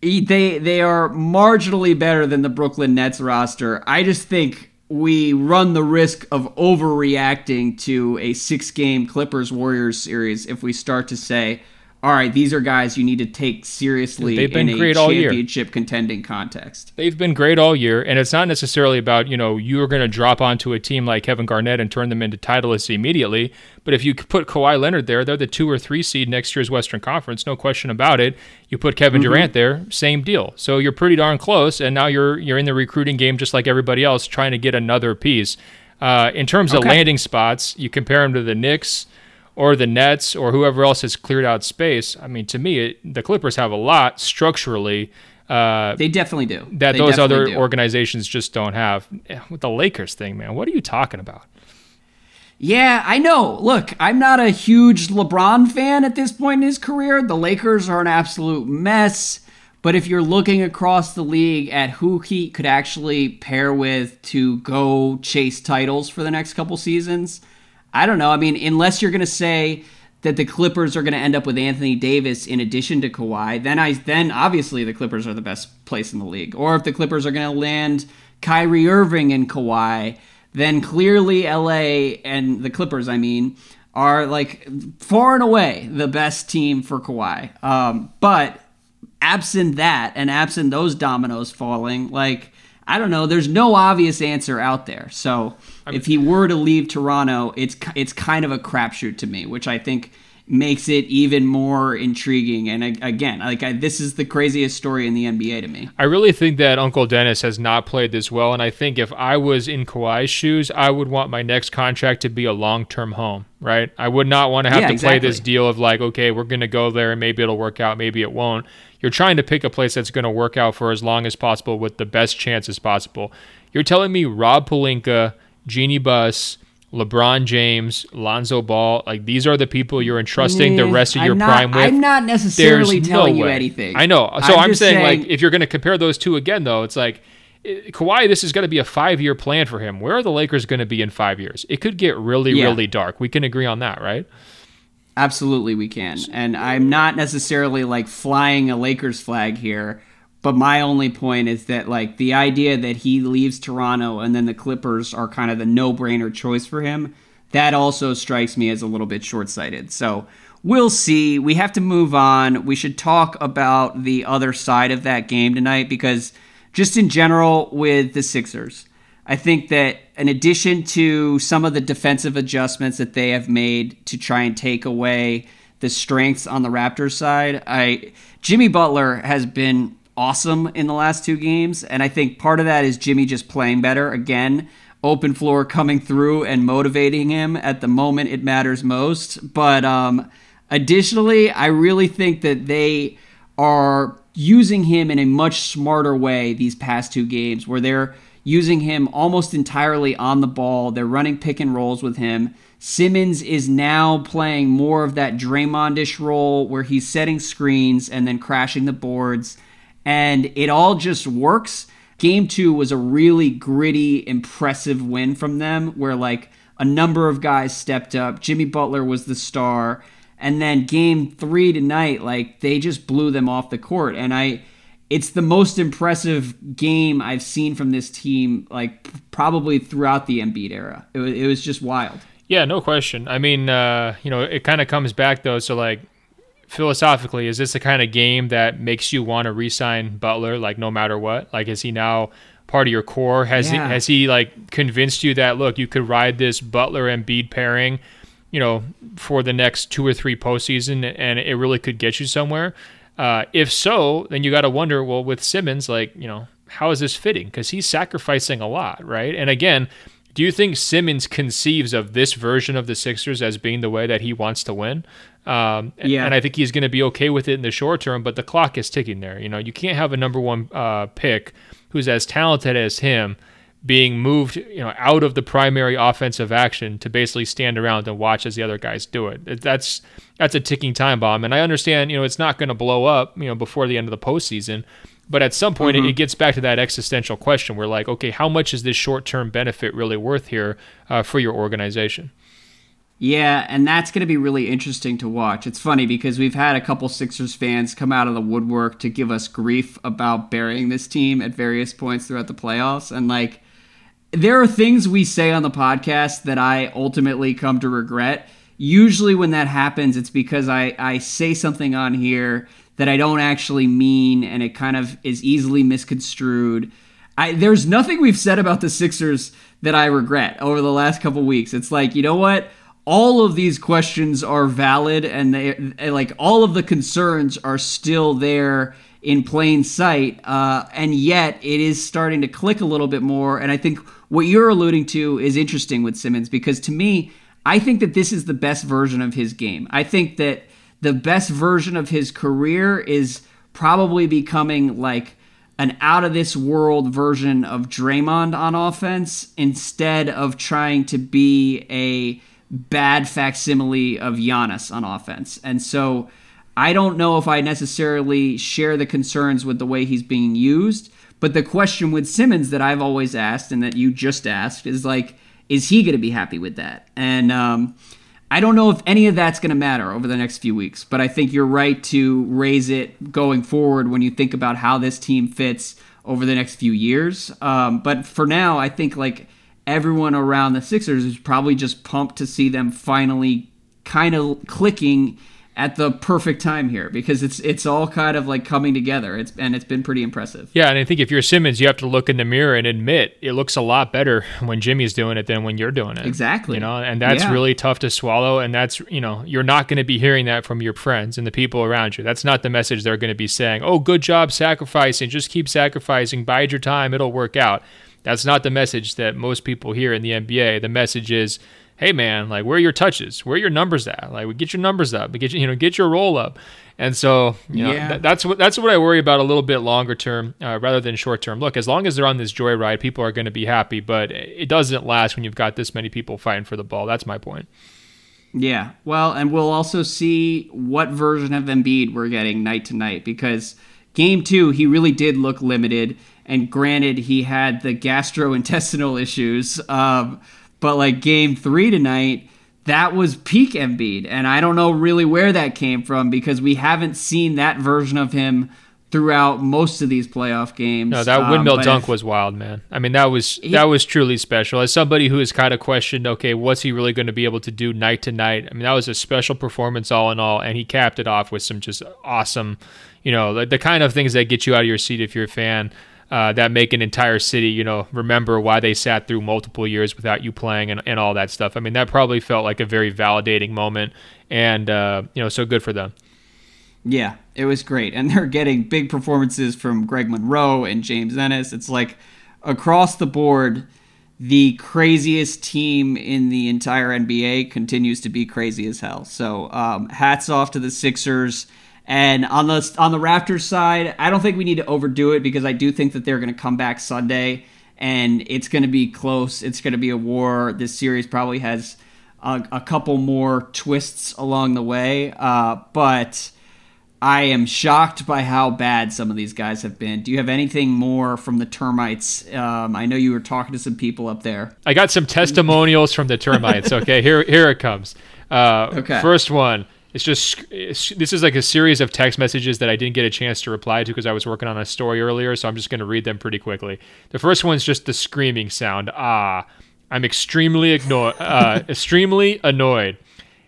They they are marginally better than the Brooklyn Nets roster. I just think we run the risk of overreacting to a six game Clippers Warriors series if we start to say, all right, these are guys you need to take seriously They've been in great a championship all year. contending context. They've been great all year, and it's not necessarily about, you know, you're going to drop onto a team like Kevin Garnett and turn them into titleists immediately. But if you put Kawhi Leonard there, they're the two or three seed next year's Western Conference, no question about it. You put Kevin mm-hmm. Durant there, same deal. So you're pretty darn close, and now you're you're in the recruiting game just like everybody else, trying to get another piece. Uh, in terms okay. of landing spots, you compare them to the Knicks – or the Nets or whoever else has cleared out space. I mean, to me, it, the Clippers have a lot structurally. Uh, they definitely do. That they those other do. organizations just don't have. With the Lakers thing, man, what are you talking about? Yeah, I know. Look, I'm not a huge LeBron fan at this point in his career. The Lakers are an absolute mess. But if you're looking across the league at who he could actually pair with to go chase titles for the next couple seasons, I don't know. I mean, unless you're going to say that the Clippers are going to end up with Anthony Davis in addition to Kawhi, then I then obviously the Clippers are the best place in the league. Or if the Clippers are going to land Kyrie Irving and Kawhi, then clearly LA and the Clippers, I mean, are like far and away the best team for Kawhi. Um, but absent that and absent those dominoes falling, like I don't know. There's no obvious answer out there. So I mean, if he were to leave Toronto, it's it's kind of a crapshoot to me, which I think makes it even more intriguing. And again, like I, this is the craziest story in the NBA to me. I really think that Uncle Dennis has not played this well, and I think if I was in Kawhi's shoes, I would want my next contract to be a long-term home. Right? I would not want to have yeah, to exactly. play this deal of like, okay, we're going to go there, and maybe it'll work out, maybe it won't. You're trying to pick a place that's going to work out for as long as possible with the best chances possible. You're telling me Rob Pelinka, Jeanie Buss, LeBron James, Lonzo Ball, like these are the people you're entrusting the rest of your not, prime with. I'm not necessarily There's telling no you anything. I know. So I'm, I'm saying, saying, like if you're going to compare those two again, though, it's like eh, Kawhi. This is going to be a five year plan for him. Where are the Lakers going to be in five years? It could get really, yeah. really dark. We can agree on that, right? Absolutely, we can. And I'm not necessarily like flying a Lakers flag here, but my only point is that like the idea that he leaves Toronto and then the Clippers are kind of the no-brainer choice for him, that also strikes me as a little bit short-sighted. So, we'll see. We have to move on. We should talk about the other side of that game tonight because just in general with the Sixers, I think that in addition to some of the defensive adjustments that they have made to try and take away the strengths on the Raptors side, I Jimmy Butler has been awesome in the last two games, and I think part of that is Jimmy just playing better again. Open floor coming through and motivating him at the moment it matters most. But um, additionally, I really think that they are using him in a much smarter way these past two games, where they're using him almost entirely on the ball. They're running pick and rolls with him. Simmons is now playing more of that Draymondish role where he's setting screens and then crashing the boards. And it all just works. Game two was a really gritty, impressive win from them where, like, a number of guys stepped up. Jimmy Butler was the star. And then game three tonight, like, they just blew them off the court. And I it's the most impressive game I've seen from this team, like probably throughout the Embiid era. It was, it was just wild. Yeah, no question. I mean, uh, you know, it kind of comes back though. So like philosophically, is this the kind of game that makes you want to re-sign Butler, like no matter what? Like, is he now part of your core? Has yeah. he has he like convinced you that look, you could ride this Butler and Embiid pairing, you know, for the next two or three postseason, and it really could get you somewhere? Uh, if so, then you got to wonder, well, with Simmons, like, you know, how is this fitting? Because he's sacrificing a lot, right? And again, do you think Simmons conceives of this version of the Sixers as being the way that he wants to win? Um, yeah. And I think he's going to be okay with it in the short term, but the clock is ticking there. You know, you can't have a number one uh, pick who's as talented as him being moved, you know, out of the primary offensive action to basically stand around and watch as the other guys do it. That's that's a ticking time bomb. And I understand, you know, it's not going to blow up, you know, before the end of the postseason. But at some point, mm-hmm. it, it, gets back to that existential question where, like, okay, how much is this short term benefit really worth here uh, for your organization? Yeah, and that's going to be really interesting to watch. It's funny because we've had a couple Sixers fans come out of the woodwork to give us grief about burying this team at various points throughout the playoffs. And, like, there are things we say on the podcast that I ultimately come to regret usually when that happens, it's because I, I say something on here that I don't actually mean and it kind of is easily misconstrued. I, there's nothing we've said about the Sixers that I regret over the last couple weeks. It's like, you know what? All of these questions are valid and they like all of the concerns are still there in plain sight. Uh, and yet it is starting to click a little bit more. And I think what you're alluding to is interesting with Simmons because to me, I think that this is the best version of his game. I think that the best version of his career is probably becoming like an out of this world version of Draymond on offense instead of trying to be a bad facsimile of Giannis on offense. And so I don't know if I necessarily share the concerns with the way he's being used, but the question with Simmons that I've always asked and that you just asked is like, is he going to be happy with that? And um, I don't know if any of that's going to matter over the next few weeks, but I think you're right to raise it going forward when you think about how this team fits over the next few years. Um, but for now, I think like everyone around the Sixers is probably just pumped to see them finally kind of clicking at the perfect time here because it's it's all kind of like coming together. It's and it's been pretty impressive. Yeah, and I think if you're Simmons, you have to look in the mirror and admit it looks a lot better when Jimmy's doing it than when you're doing it. Exactly. You know, and that's yeah. really tough to swallow. And that's you know you're not going to be hearing that from your friends and the people around you. That's not the message they're going to be saying. Oh, good job sacrificing. Just keep sacrificing. Bide your time. It'll work out. That's not the message that most people hear in the NBA. The message is hey man, like where are your touches? Where are your numbers at? Like we get your numbers up, get you know get your role up. And so you know, yeah. Th- that's what that's what I worry about a little bit longer term uh, rather than short term. Look, as long as they're on this joyride, people are going to be happy, but it doesn't last when you've got this many people fighting for the ball. That's my point. Yeah, well, and we'll also see what version of Embiid we're getting night to night because game two he really did look limited. And granted, he had the gastrointestinal issues. Um, but like game three tonight, that was peak Embiid. And I don't know really where that came from because we haven't seen that version of him throughout most of these playoff games. No, that windmill um, dunk if, was wild, man. I mean, that was he, that was truly special. As somebody who has kind of questioned, okay, what's he really going to be able to do night to night? I mean, that was a special performance all in all, and he capped it off with some just awesome, you know, the, the kind of things that get you out of your seat if you're a fan uh, that make an entire city, you know, remember why they sat through multiple years without you playing and, and all that stuff. I mean, that probably felt like a very validating moment, and uh, you know, so good for them. Yeah, it was great, and they're getting big performances from Greg Monroe and James Ennis. It's like across the board, the craziest team in the entire NBA continues to be crazy as hell. So, um, hats off to the Sixers and on the on the Raptors side, I don't think we need to overdo it because I do think that they're going to come back Sunday and it's going to be close. It's going to be a war. This series probably has a, a couple more twists along the way, uh, but I am shocked by how bad some of these guys have been. Do you have anything more from the termites? Um, I know you were talking to some people up there. I got some testimonials from the termites. [laughs] Okay, here here it comes. Uh, okay. First one. It's just it's, this is like a series of text messages that I didn't get a chance to reply to because I was working on a story earlier. So I'm just going to read them pretty quickly. The first one's just the screaming sound. Ah, I'm extremely igno- uh, [laughs] extremely annoyed.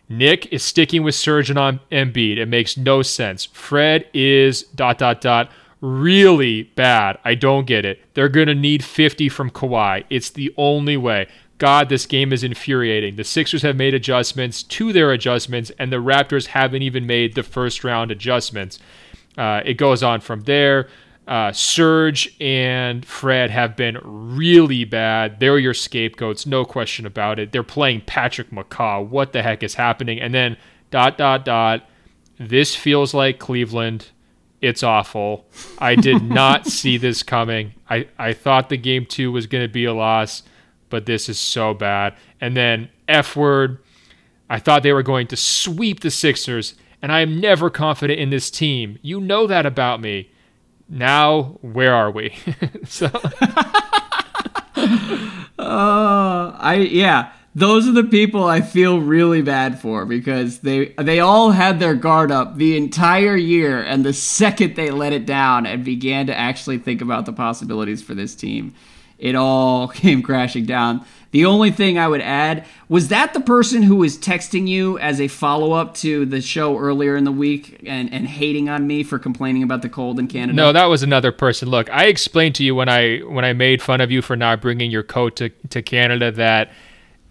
Nick is sticking with Surgeon on Embiid. It makes no sense. Fred is dot dot dot really bad. I don't get it. They're gonna need 50 from Kawhi. It's the only way. God, this game is infuriating. The Sixers have made adjustments to their adjustments, and the Raptors haven't even made the first round adjustments. Uh, it goes on from there. Uh, Serge and Fred have been really bad. They're your scapegoats, no question about it. They're playing Patrick McCaw. What the heck is happening? And then dot dot dot. This feels like Cleveland. It's awful. I did not [laughs] see this coming. I, I thought the game two was going to be a loss but this is so bad. And then F word. I thought they were going to sweep the Sixers, and I am never confident in this team. You know that about me. Now, where are we? [laughs] so. [laughs] uh, I yeah, those are the people I feel really bad for because they they all had their guard up the entire year, and the second they let it down and began to actually think about the possibilities for this team, it all [laughs] came crashing down. The only thing I would add was that the person who was texting you as a follow up to the show earlier in the week and, and hating on me for complaining about the cold in Canada. No, that was another person. Look, I explained to you when I when I made fun of you for not bringing your coat to, to Canada that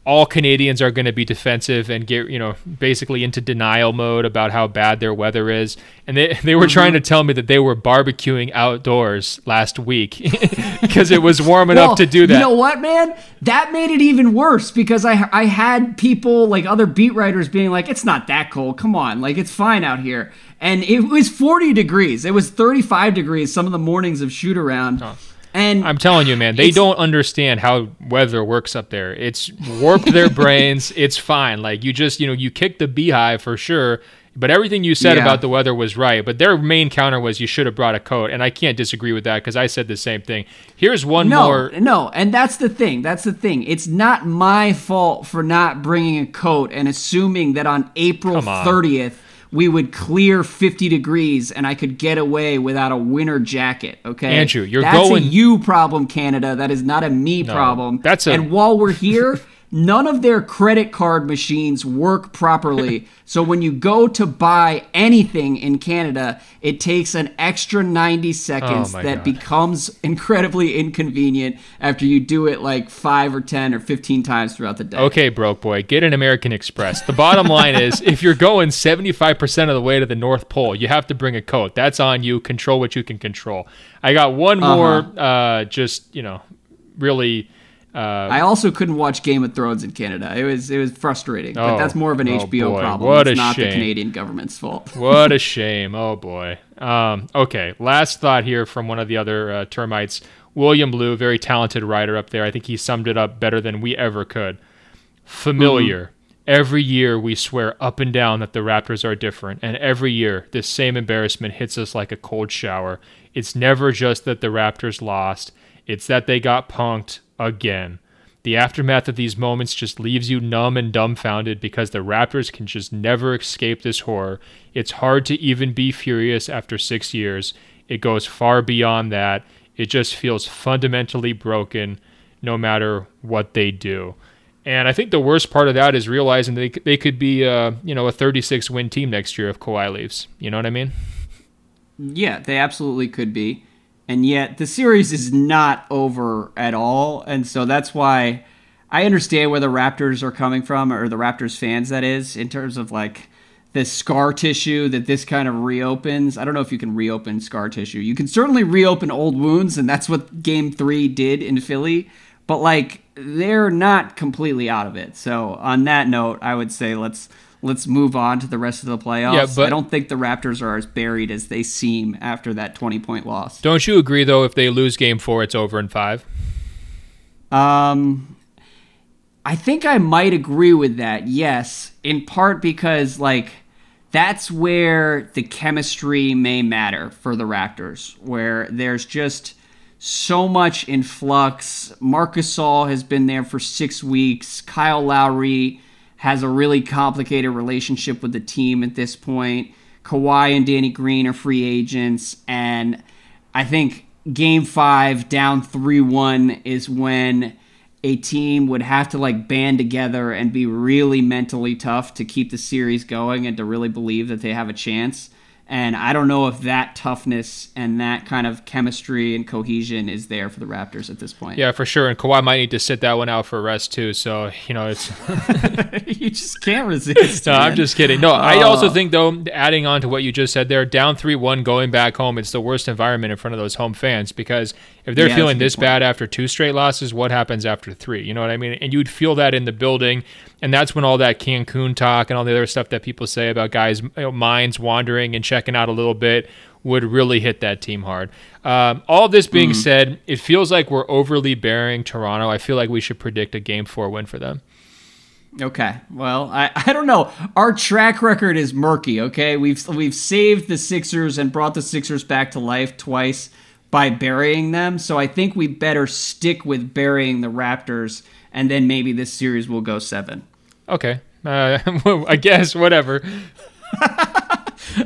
all Canadians are going to be defensive and get you know basically into denial mode about how bad their weather is, and they they were mm-hmm. trying to tell me that they were barbecuing outdoors last week [laughs] because it was warm [laughs] enough well, to do that. You know what, man? That made it even worse because I I had people like other beat writers being like, "It's not that cold. Come on, like it's fine out here." And it was 40 degrees. It was 35 degrees some of the mornings of shoot around. Oh. And I'm telling you, man, they don't understand how weather works up there. It's warped their [laughs] brains. It's fine. Like you just, you know, you kick the beehive for sure. But everything you said yeah. about the weather was right. But their main counter was you should have brought a coat, and I can't disagree with that because I said the same thing. Here's one no, more. No, and that's the thing. That's the thing. It's not my fault for not bringing a coat and assuming that on April on. 30th we would clear 50 degrees and I could get away without a winter jacket. Okay, Andrew, you're that's going. That's a you problem, Canada. That is not a me no, problem. That's a. And while we're here. [laughs] none of their credit card machines work properly. [laughs] so when you go to buy anything in Canada, it takes an extra 90 seconds oh that God. becomes incredibly inconvenient after you do it like 5 or 10 or 15 times throughout the day. Okay, broke boy, get an American Express. The bottom line is if you're going 75% of the way to the North Pole, you have to bring a coat. That's on you. Control what you can control. I got one uh-huh. more uh, just, you know, really uh, I also couldn't watch Game of Thrones in Canada. It was it was frustrating, oh, but that's more of an oh HBO boy. problem. What it's not shame. the Canadian government's fault. [laughs] what a shame! Oh boy. Um, okay, last thought here from one of the other uh, termites, William Lou, very talented writer up there. I think he summed it up better than we ever could. Familiar. Mm-hmm. Every year we swear up and down that the Raptors are different, and every year this same embarrassment hits us like a cold shower. It's never just that the Raptors lost; it's that they got punked again. The aftermath of these moments just leaves you numb and dumbfounded because the Raptors can just never escape this horror. It's hard to even be furious after six years. It goes far beyond that. It just feels fundamentally broken no matter what they do. And I think the worst part of that is realizing they, they could be, uh, you know, a 36 win team next year if Kawhi leaves. You know what I mean? Yeah, they absolutely could be and yet the series is not over at all. And so that's why I understand where the Raptors are coming from, or the Raptors fans, that is, in terms of like the scar tissue that this kind of reopens. I don't know if you can reopen scar tissue. You can certainly reopen old wounds, and that's what game three did in Philly. But like, they're not completely out of it. So on that note, I would say let's let's move on to the rest of the playoffs. Yeah, but I don't think the Raptors are as buried as they seem after that 20 point loss. Don't you agree though if they lose game 4 it's over in 5? Um I think I might agree with that. Yes, in part because like that's where the chemistry may matter for the Raptors, where there's just so much in flux. Marc Gasol has been there for six weeks. Kyle Lowry has a really complicated relationship with the team at this point. Kawhi and Danny Green are free agents, and I think game five, down 3 1, is when a team would have to like band together and be really mentally tough to keep the series going and to really believe that they have a chance. And I don't know if that toughness and that kind of chemistry and cohesion is there for the Raptors at this point. Yeah, for sure. And Kawhi might need to sit that one out for rest too. So you know, it's [laughs] you just can't resist. [laughs] no, man. I'm just kidding. No, I oh. also think though, adding on to what you just said there, down three one going back home, it's the worst environment in front of those home fans because if they're yeah, feeling this point. bad after two straight losses, what happens after three? You know what I mean? And you'd feel that in the building. And that's when all that Cancun talk and all the other stuff that people say about guys' you know, minds wandering and checking out a little bit would really hit that team hard. Um, all this being mm. said, it feels like we're overly bearing Toronto. I feel like we should predict a game four win for them. Okay. Well, I, [laughs] I don't know. Our track record is murky, okay? We've we've saved the Sixers and brought the Sixers back to life twice by burying them. So I think we better stick with burying the Raptors and then maybe this series will go 7 okay. Uh, [laughs] I guess whatever. [laughs]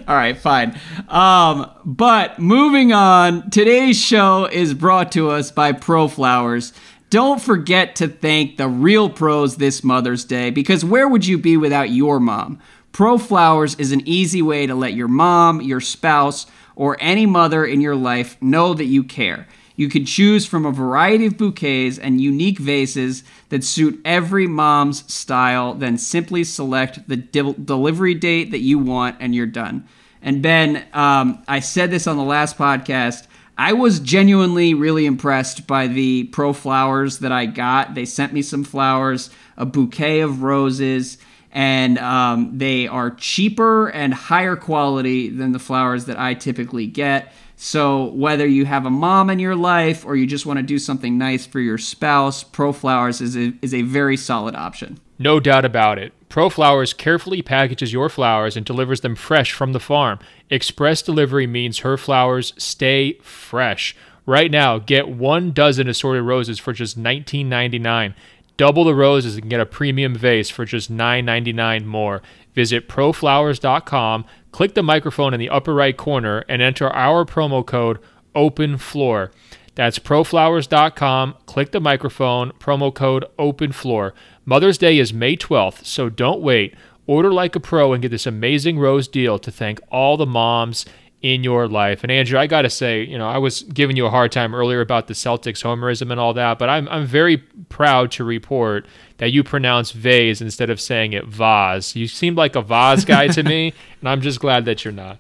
All right, fine. Um, but moving on, today's show is brought to us by ProFlowers. Don't forget to thank the real pros this Mother's Day because where would you be without your mom? ProFlowers is an easy way to let your mom, your spouse, or any mother in your life know that you care. You can choose from a variety of bouquets and unique vases that suit every mom's style, then simply select the de- delivery date that you want and you're done. And Ben, um, I said this on the last podcast. I was genuinely really impressed by the pro flowers that I got. They sent me some flowers, a bouquet of roses, and um, they are cheaper and higher quality than the flowers that I typically get. So, whether you have a mom in your life or you just want to do something nice for your spouse, Pro Flowers is a, is a very solid option. No doubt about it. Pro Flowers carefully packages your flowers and delivers them fresh from the farm. Express delivery means her flowers stay fresh. Right now, get one dozen assorted roses for just $19.99. Double the roses and get a premium vase for just $9.99 more. Visit proflowers.com, click the microphone in the upper right corner, and enter our promo code OPENFLOOR. That's proflowers.com, click the microphone, promo code OPENFLOOR. Mother's Day is May 12th, so don't wait. Order like a pro and get this amazing rose deal to thank all the moms in your life. And Andrew, I got to say, you know, I was giving you a hard time earlier about the Celtics homerism and all that, but I'm, I'm very proud to report that you pronounce vase instead of saying it vase. You seemed like a vase guy to me, [laughs] and I'm just glad that you're not.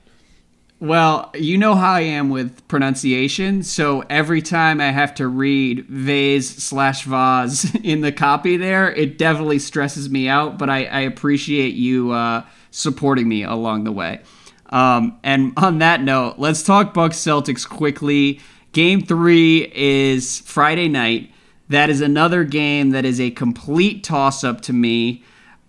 Well, you know how I am with pronunciation, so every time I have to read vase slash vase [laughs] in the copy there, it definitely stresses me out, but I, I appreciate you uh, supporting me along the way. Um, and on that note, let's talk Bucks Celtics quickly. Game three is Friday night. That is another game that is a complete toss up to me.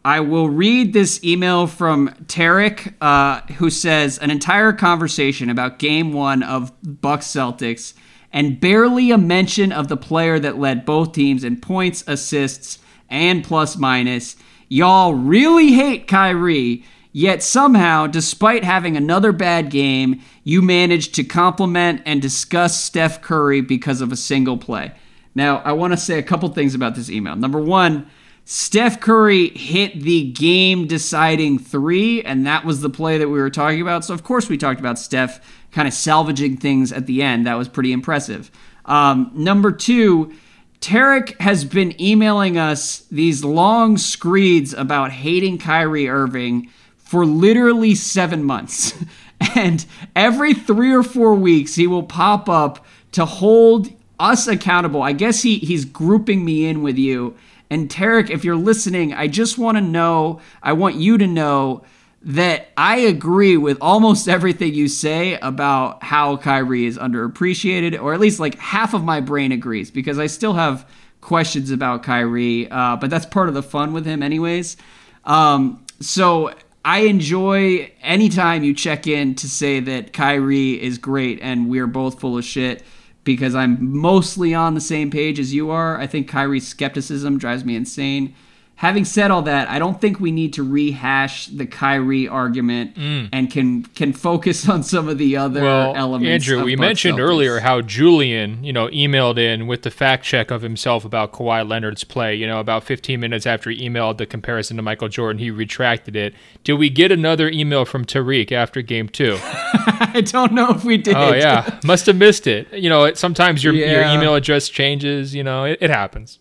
I will read this email from Tarek, uh, who says an entire conversation about Game One of Bucks Celtics, and barely a mention of the player that led both teams in points, assists, and plus minus. Y'all really hate Kyrie, yet somehow, despite having another bad game, you managed to compliment and discuss Steph Curry because of a single play. Now, I want to say a couple things about this email. Number one Steph Curry hit the game deciding three, and that was the play that we were talking about. So, of course, we talked about Steph kind of salvaging things at the end. That was pretty impressive. Um, number two, Tarek has been emailing us these long screeds about hating Kyrie Irving for literally seven months. [laughs] and every three or four weeks, he will pop up to hold us accountable. I guess he, he's grouping me in with you and Tarek, if you're listening, I just want to know, I want you to know that I agree with almost [laughs] everything you say about how Kyrie is underappreciated, or at least like half of my brain agrees because I still have questions about Kyrie, uh, but that's part of the fun with him, anyways. Um, so I enjoy anytime you check in to say that Kyrie is great and we're both full of shit because I'm mostly on the same page as you are. I think Kyrie's skepticism drives me insane. Having said all that, I don't think we need to rehash the Kyrie argument mm. and can can focus on some of the other well, elements. Andrew, we mentioned Celtics. earlier how Julian, you know, emailed in with the fact check of himself about Kawhi Leonard's play. You know, about 15 minutes after he emailed the comparison to Michael Jordan, he retracted it. Did we get another email from Tariq after Game Two? [laughs] I don't know if we did. Oh yeah, [laughs] must have missed it. You know, sometimes your yeah. your email address changes. You know, it, it happens.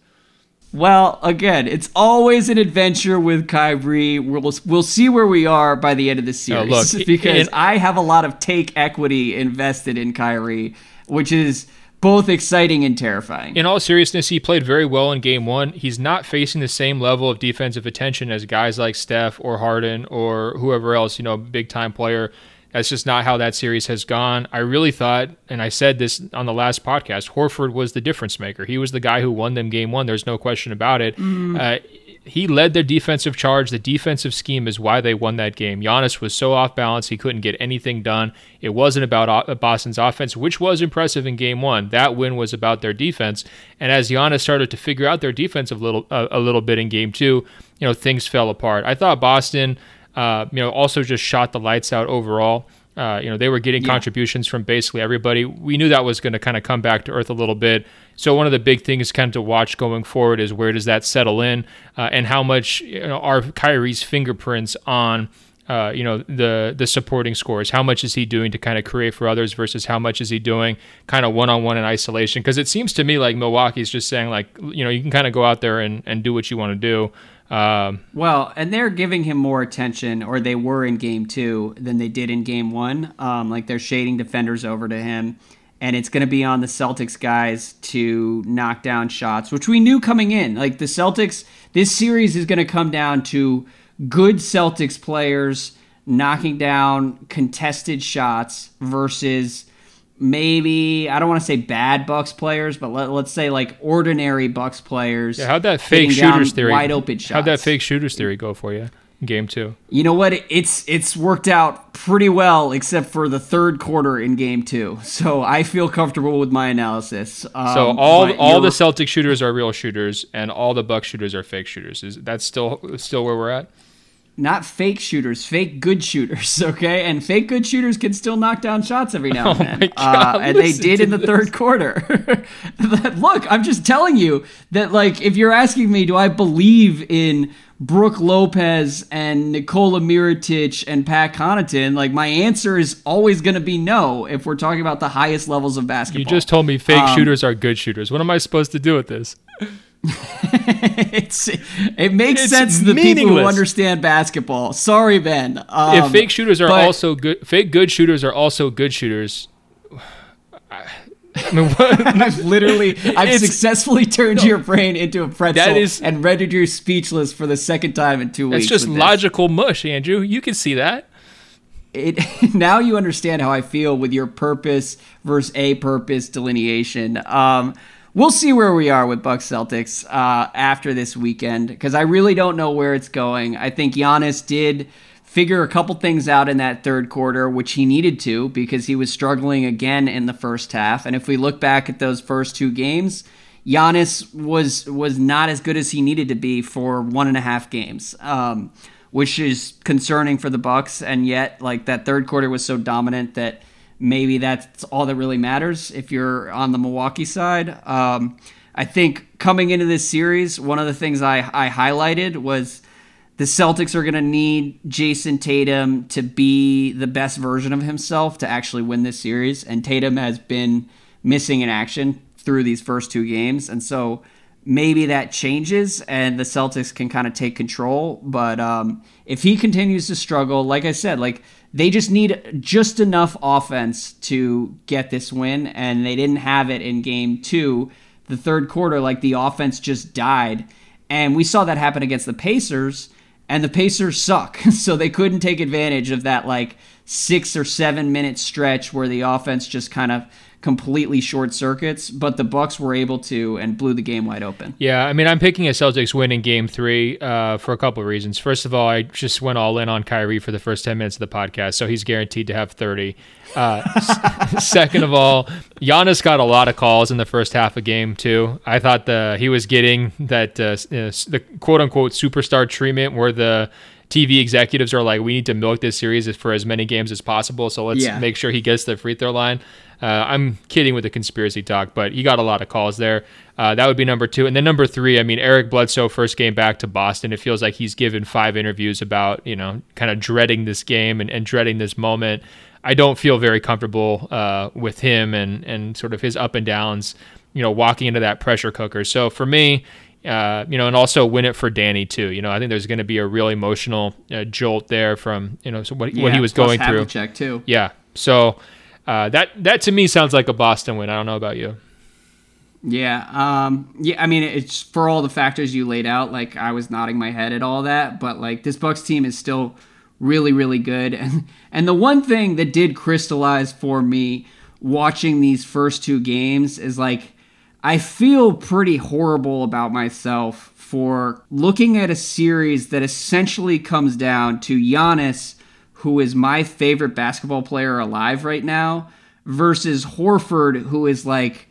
Well, again, it's always an adventure with Kyrie. We'll we'll see where we are by the end of the series. Oh, look, because it, I have a lot of take equity invested in Kyrie, which is both exciting and terrifying. In all seriousness, he played very well in game one. He's not facing the same level of defensive attention as guys like Steph or Harden or whoever else, you know, big time player. That's just not how that series has gone. I really thought, and I said this on the last podcast, Horford was the difference maker. He was the guy who won them game one. There's no question about it. Mm. Uh, he led their defensive charge. The defensive scheme is why they won that game. Giannis was so off balance, he couldn't get anything done. It wasn't about Boston's offense, which was impressive in game one. That win was about their defense. And as Giannis started to figure out their defense a little, a little bit in game two, you know, things fell apart. I thought Boston uh, you know, also just shot the lights out overall. Uh, you know, they were getting yeah. contributions from basically everybody. We knew that was going to kind of come back to earth a little bit. So one of the big things kind of to watch going forward is where does that settle in, uh, and how much you know, are Kyrie's fingerprints on uh, you know the the supporting scores. How much is he doing to kind of create for others versus how much is he doing kind of one on one in isolation? Because it seems to me like Milwaukee's just saying like you know you can kind of go out there and, and do what you want to do. Um, well, and they're giving him more attention, or they were in game two than they did in game one. Um, like they're shading defenders over to him, and it's going to be on the Celtics guys to knock down shots, which we knew coming in. Like the Celtics, this series is going to come down to good Celtics players knocking down contested shots versus maybe I don't want to say bad Bucks players, but let, us say like ordinary Bucks players. Yeah, how'd that fake shooters theory? Wide open shots. How'd that fake shooters theory go for you? Game two. You know what? It's it's worked out pretty well, except for the third quarter in game two. So I feel comfortable with my analysis. Um, so all all the Celtic shooters are real shooters, and all the Buck shooters are fake shooters. Is that still still where we're at? Not fake shooters, fake good shooters, [laughs] okay? And fake good shooters can still knock down shots every now and oh then. Oh God, uh, and they did in the this. third quarter. [laughs] Look, I'm just telling you that, like, if you're asking me, do I believe in Brook Lopez and Nikola Mirotic and Pat Connaughton, like, my answer is always going to be no if we're talking about the highest levels of basketball. You just told me fake um, shooters are good shooters. What am I supposed to do with this? [laughs] [laughs] it's it makes it's sense to the people who understand basketball. Sorry, Ben. Um, if fake shooters are also good, fake good shooters are also good shooters. I mean, [laughs] I've literally, I've successfully turned no, your brain into a pretzel is, and rendered you speechless for the second time in two weeks. It's just logical mush, Andrew. You can see that. It [laughs] now you understand how I feel with your purpose versus a purpose delineation. Um, we'll see where we are with Bucks Celtics uh, after this weekend because I really don't know where it's going. I think Giannis did figure a couple things out in that third quarter, which he needed to because he was struggling again in the first half. And if we look back at those first two games, Giannis was was not as good as he needed to be for one and a half games. Um, which is concerning for the Bucks, and yet like that third quarter was so dominant that maybe that's all that really matters if you're on the Milwaukee side. Um, I think coming into this series, one of the things I, I highlighted was the Celtics are going to need Jayson Tatum to be the best version of himself to actually win this series. And Tatum has been missing in action through these first two games. And so maybe that changes and the Celtics can kind of take control. But um, if he continues to struggle, like I said, like they just need just enough offense to get this win, and they didn't have it in game two. The third quarter, like the offense just died. And we saw that happen against the Pacers, and the Pacers suck. [laughs] So they couldn't take advantage of that like six or seven minute stretch where the offense just kind of completely short circuits, but the Bucks were able to and blew the game wide open. Yeah, I mean, I'm picking a Celtics win in Game Three uh, for a couple of reasons. First of all, I just went all in on Kyrie for the first ten minutes of the podcast, so he's guaranteed to have 30. Uh, [laughs] second of all, Giannis got a lot of calls in the first half of Game Two. I thought the he was getting that uh, the quote unquote superstar treatment where the TV executives are like, we need to milk this series for as many games as possible. So let's yeah. make sure he gets the free throw line. Uh, I'm kidding with the conspiracy talk, but he got a lot of calls there. Uh, that would be number two. And then number three, I mean, Eric Bledsoe, first game back to Boston. It feels like he's given five interviews about, you know, kind of dreading this game and, and dreading this moment. I don't feel very comfortable uh, with him and, and sort of his up and downs, you know, walking into that pressure cooker. So for me, uh, you know, and also win it for Danny too. You know, I think there's going to be a real emotional uh, jolt there from you know so what, yeah, what he was going through. Check too. Yeah. So uh, that that to me sounds like a Boston win. I don't know about you. Yeah, um, yeah. I mean, it's for all the factors you laid out. Like I was nodding my head at all that, but like this Bucks team is still really, really good. [laughs] And and the one thing that did crystallize for me watching these first two games is like I feel pretty horrible about myself for looking at a series that essentially comes down to Giannis who is my favorite basketball player alive right now, versus Horford, who is like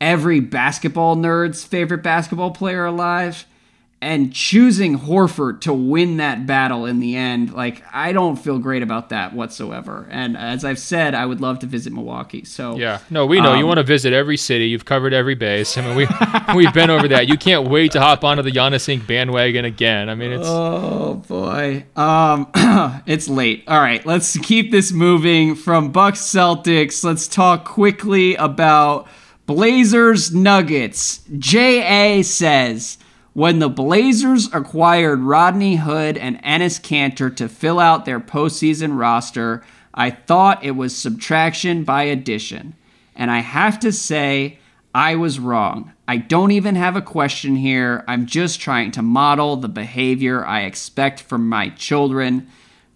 every basketball nerd's favorite basketball player alive. And choosing Horford to win that battle in the end, like I don't feel great about that whatsoever. And as I've said, I would love to visit Milwaukee. So yeah, no, we know um, you want to visit every city. You've covered every base. I mean, we [laughs] we've been over that. You can't wait to hop onto the Giannis Inc. bandwagon again. I mean, it's oh boy, um, [clears throat] it's late. All right, let's keep this moving from Bucks Celtics. Let's talk quickly about Blazers Nuggets. J.A. says. When the Blazers acquired Rodney Hood and Enes Kanter to fill out their postseason roster, I thought it was subtraction by addition. And I have to say, I was wrong. I don't even have a question here. I'm just trying to model the behavior I expect from my children.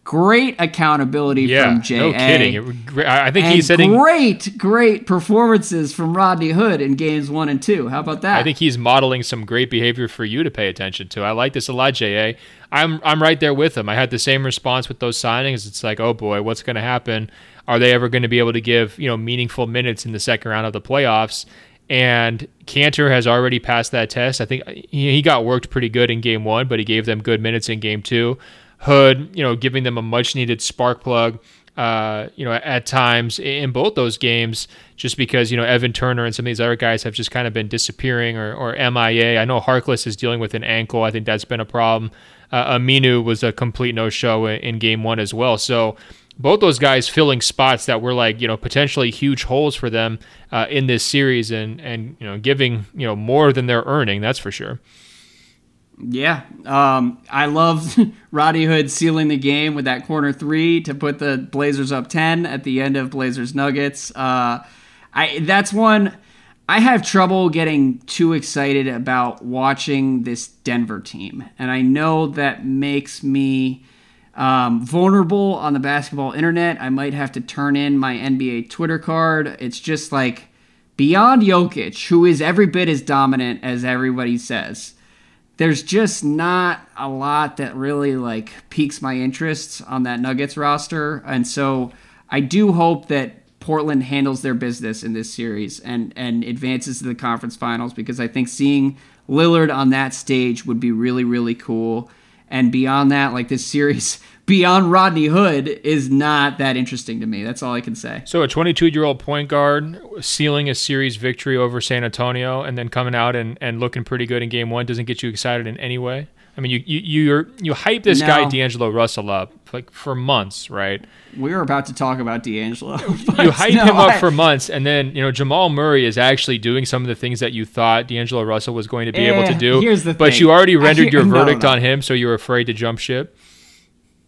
Great accountability yeah, from J. No kidding. It, I think he's great, great performances from Rodney Hood in games one and two. How about that? I think he's modeling some great behavior for you to pay attention to. I like this a lot, Ja. I'm I'm right there with him. I had the same response with those signings. It's like, oh boy, what's going to happen? Are they ever going to be able to give you know meaningful minutes in the second round of the playoffs? And Kanter has already passed that test. I think he got worked pretty good in game one, but he gave them good minutes in game two. Hood, you know, giving them a much needed spark plug. Uh, you know, at times in both those games, just because you know Evan Turner and some of these other guys have just kind of been disappearing or, or MIA. I know Harkless is dealing with an ankle. I think that's been a problem. Uh, Aminu was a complete no-show in, in game one as well. So both those guys filling spots that were like you know potentially huge holes for them uh, in this series and and you know giving you know more than they're earning. That's for sure. Yeah, um, I love [laughs] Roddy Hood sealing the game with that corner three to put the Blazers up ten at the end of Blazers Nuggets. Uh, I that's one I have trouble getting too excited about watching this Denver team, and I know that makes me um, vulnerable on the basketball internet. I might have to turn in my NBA Twitter card. It's just like beyond Jokic, who is every bit as dominant as everybody says there's just not a lot that really like piques my interest on that Nuggets roster, and so I do hope that Portland handles their business in this series and and advances to the conference finals because I think seeing Lillard on that stage would be really really cool. And beyond that, like this series [laughs] beyond Rodney Hood is not that interesting to me. That's all I can say. So a 22 year old point guard sealing a series victory over San Antonio and then coming out and, and looking pretty good in game one doesn't get you excited in any way. I mean, you you you you hype this no. guy D'Angelo Russell up like for months, right? We were about to talk about D'Angelo. you [laughs] hype no, him up I, for months, and then you know Jamal Murray is actually doing some of the things that you thought D'Angelo Russell was going to be eh, able to do. Here's the but thing. you already rendered your [laughs] verdict no, on him, so you're afraid to jump ship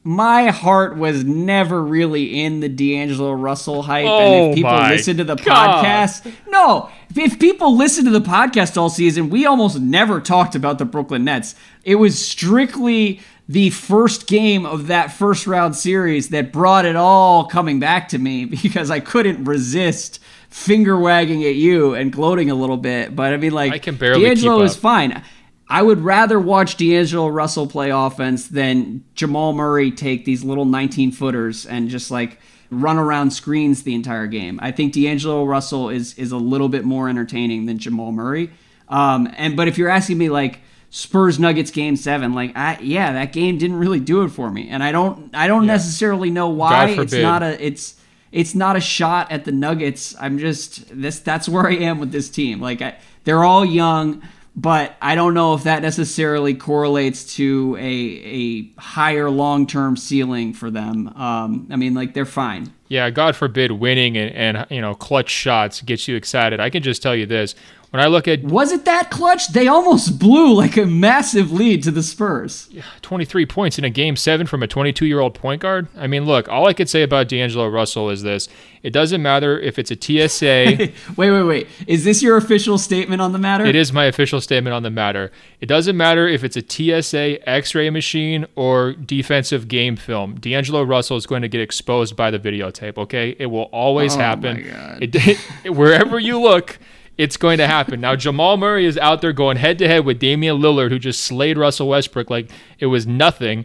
my heart was never really in the D'Angelo Russell hype. Oh and if oh people listen to the God. podcast, no, if people listen to the podcast all season, we almost never talked about the Brooklyn Nets. It was strictly the first game of that first round series that brought it all coming back to me [laughs] because I couldn't resist finger wagging at you and gloating a little bit. But I mean, like, I can barely D'Angelo is fine. I would rather watch D'Angelo Russell play offense than Jamal Murray take these little 19 footers and just like run around screens the entire game. I think D'Angelo Russell is is a little bit more entertaining than Jamal Murray. Um, and but if you're asking me like Spurs Nuggets game seven, like I, yeah, that game didn't really do it for me, and I don't I don't yeah. necessarily know why. It's not a it's it's not a shot at the Nuggets. I'm just this that's where I am with this team. Like I, they're all young but I don't know if that necessarily correlates to a a higher long term ceiling for them. Um, I mean, like they're fine. Yeah, God forbid winning and, and you know clutch shots gets you excited. I can just tell you this: when I look at was it that clutch? They almost blew like a massive lead to the Spurs. 23 points in a game seven from a 22 year old point guard. I mean, look, all I could say about D'Angelo Russell is this: it doesn't matter if it's a TSA. [laughs] wait, wait, wait. Is this your official statement on the matter? It is my official statement on the matter. It doesn't matter if it's a TSA X-ray machine or defensive game film. D'Angelo Russell is going to get exposed by the videotape. Okay, it will always oh happen. It, it, [laughs] wherever you look it's going to happen. Now, Jamal Murray is out there going head to head with Damian Lillard, who just slayed Russell Westbrook like it was nothing.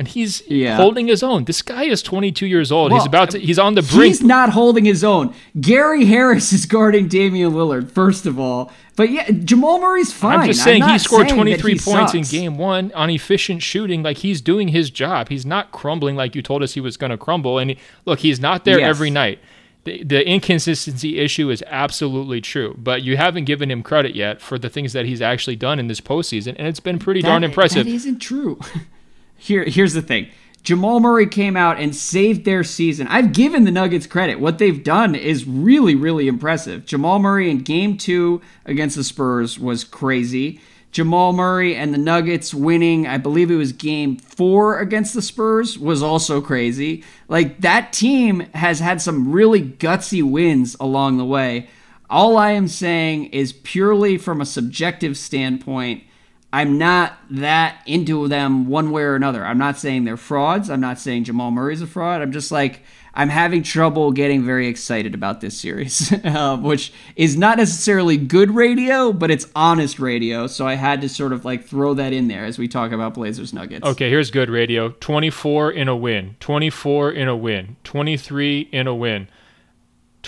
And he's yeah. holding his own. This guy is 22 years old. Well, he's about to. He's on the brink. He's not holding his own. Gary Harris is guarding Damian Lillard. First of all, but yeah, Jamal Murray's fine. I'm just saying I'm he scored 23 he points sucks. in game one on efficient shooting. Like he's doing his job. He's not crumbling like you told us he was going to crumble. And he, look, he's not there yes. every night. The, the inconsistency issue is absolutely true, but you haven't given him credit yet for the things that he's actually done in this postseason, and it's been pretty that, darn impressive. That isn't true. [laughs] Here, here's the thing. Jamal Murray came out and saved their season. I've given the Nuggets credit. What they've done is really, really impressive. Jamal Murray in game two against the Spurs was crazy. Jamal Murray and the Nuggets winning, I believe it was game four against the Spurs, was also crazy. Like, that team has had some really gutsy wins along the way. All I am saying is purely from a subjective standpoint I'm not that into them one way or another. I'm not saying they're frauds. I'm not saying Jamal Murray's a fraud. I'm just like, I'm having trouble getting very excited about this series, uh, [laughs] which is not necessarily good radio, but it's honest radio. So I had to sort of like throw that in there as we talk about Blazers Nuggets. Okay, here's good radio 24 in a win, 24 in a win, 23 in a win.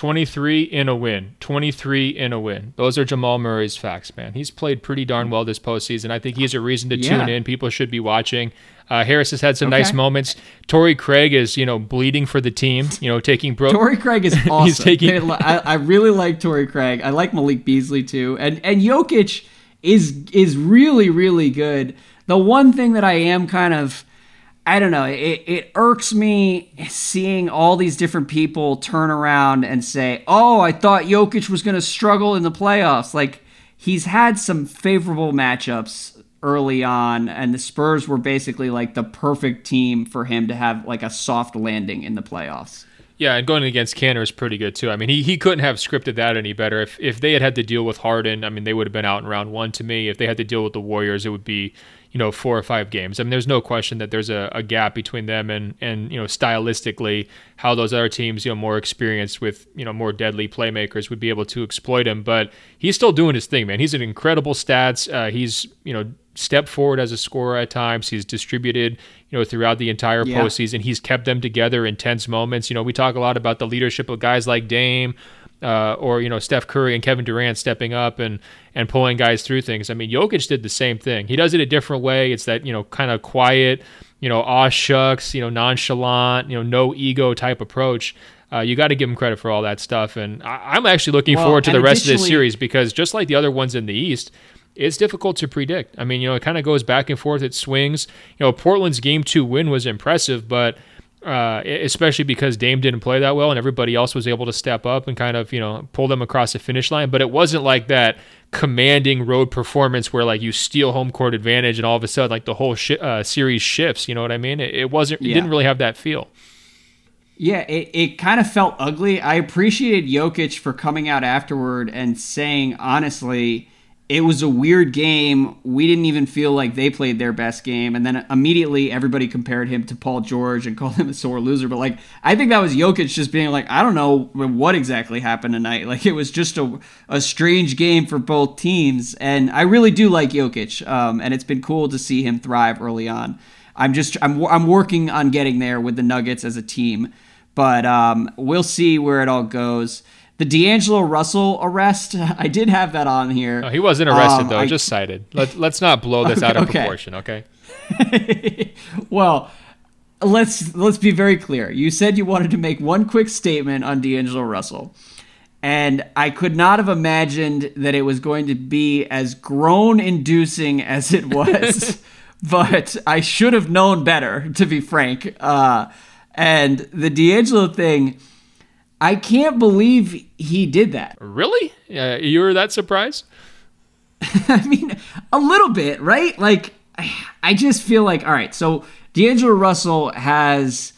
23 in a win. 23 in a win. Those are Jamal Murray's facts, man. He's played pretty darn well this postseason. I think he's a reason to yeah. tune in. People should be watching. Uh, Harris has had some okay. nice moments. Torrey Craig is, you know, bleeding for the team. You know, taking bro. Torrey Craig is [laughs] awesome. he's taking. I, I really like Torrey Craig. I like Malik Beasley too, and and Jokic is is really really good. The one thing that I am kind of I don't know. It, it irks me seeing all these different people turn around and say, oh, I thought Jokic was going to struggle in the playoffs. Like, he's had some favorable matchups early on, and the Spurs were basically like the perfect team for him to have like a soft landing in the playoffs. Yeah, and going against Kanter is pretty good too. I mean, he, he couldn't have scripted that any better. If if they had had to deal with Harden, I mean, they would have been out in round one to me. If they had to deal with the Warriors, it would be you know four or five games. I mean, there's no question that there's a, a gap between them and and you know stylistically how those other teams you know more experienced with you know more deadly playmakers would be able to exploit him. But he's still doing his thing, man. He's an incredible stats. Uh, he's you know stepped forward as a scorer at times. He's distributed, you know, throughout the entire yeah. postseason. He's kept them together in tense moments. You know, we talk a lot about the leadership of guys like Dame, uh, or you know Steph Curry and Kevin Durant stepping up and and pulling guys through things. I mean, Jokic did the same thing. He does it a different way. It's that you know kind of quiet, you know, aw shucks, you know, nonchalant, you know, no ego type approach. Uh, you got to give him credit for all that stuff, and I, am actually looking well, forward to the rest of this series because just like the other ones in the East, it's difficult to predict. I mean, you know, it kind of goes back and forth. It swings. You know, Portland's game two win was impressive, but uh, especially because Dame didn't play that well and everybody else was able to step up and kind of, you know, pull them across the finish line. But it wasn't like that commanding road performance where like you steal home court advantage and all of a sudden like the whole sh- uh, series shifts. You know what I mean? It, it wasn't, yeah. it didn't really have that feel. Yeah, it, it kind of felt ugly. I appreciated Jokic for coming out afterward and saying, honestly, it was a weird game. We didn't even feel like they played their best game. And then immediately everybody compared him to Paul George and [laughs] called him a sore loser. But like, I think that was Jokic just being like, I don't know what exactly happened tonight. [laughs] Like, it was just a, a strange game for both teams. And I really do like Jokic. Um, and it's been cool to see him thrive early on. I'm just, I'm, I'm working on getting there with the Nuggets as a team. But um, we'll see where it all goes. The D'Angelo Russell arrest, [laughs] I did have that on here. No, he wasn't arrested um, though, I, just cited. Let, let's not blow this okay, [laughs] out of okay. proportion, okay? [laughs] well, let's let's be very clear. You said you wanted to make one quick statement on D'Angelo Russell. And I could not have imagined that it was going to be as groan inducing as it was. but I should have known better, to be frank. Uh, and the D'Angelo thing, I can't believe he did that. Really? Uh, you were that surprised? [laughs] I mean, a little bit, right? Like, I just feel like, all right, so D'Angelo Russell has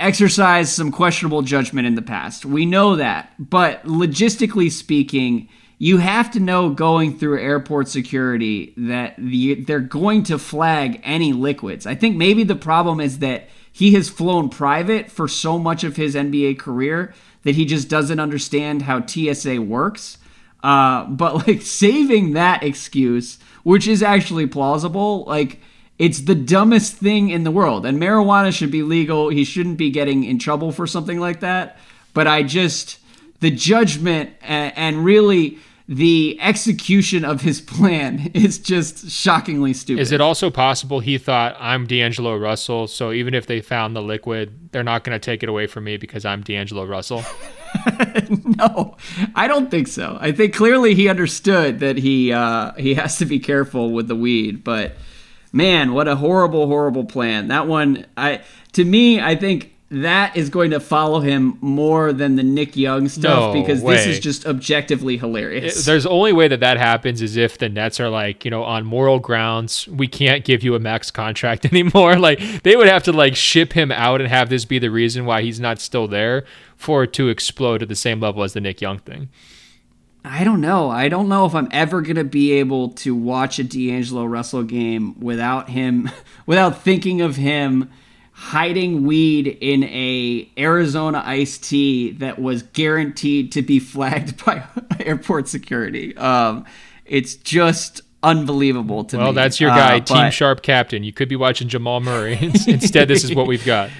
exercised some questionable judgment in the past. We know that. But logistically speaking, you have to know going through airport security that the, they're going to flag any liquids. I think maybe the problem is that he has flown private for so much of his NBA career that he just doesn't understand how TSA works. Uh, but like [laughs] saving that excuse, which is actually plausible, like it's the dumbest thing in the world. And marijuana should be legal. He shouldn't be getting in trouble for something like that. But I just, the judgment and, and really the execution of his plan [laughs] is just shockingly stupid. Is it also possible he thought I'm D'Angelo Russell, so even if they found the liquid, they're not going to take it away from me because I'm D'Angelo Russell? [laughs] no, I don't think so. I think clearly he understood that he uh, he has to be careful with the weed, but man, what a horrible, horrible plan. That one, I to me, I think that is going to follow him more than the Nick Young stuff No because way. this is just objectively hilarious. There's only way that that happens is if the Nets are like, you know, on moral grounds, we can't give you a max contract [laughs] anymore. Like they would have to like ship him out and have this be the reason why he's not still there for it to explode at the same level as the Nick Young thing. I don't know. I don't know if I'm ever gonna be able to watch a D'Angelo Russell game without him, [laughs] without thinking of him hiding weed in a Arizona iced tea that was guaranteed to be flagged [laughs] by airport security. Um, it's just unbelievable to me. Well, that's your guy, Uh, Team but- Sharp captain. You could be watching Jamal Murray. [laughs] Instead, this is what we've got.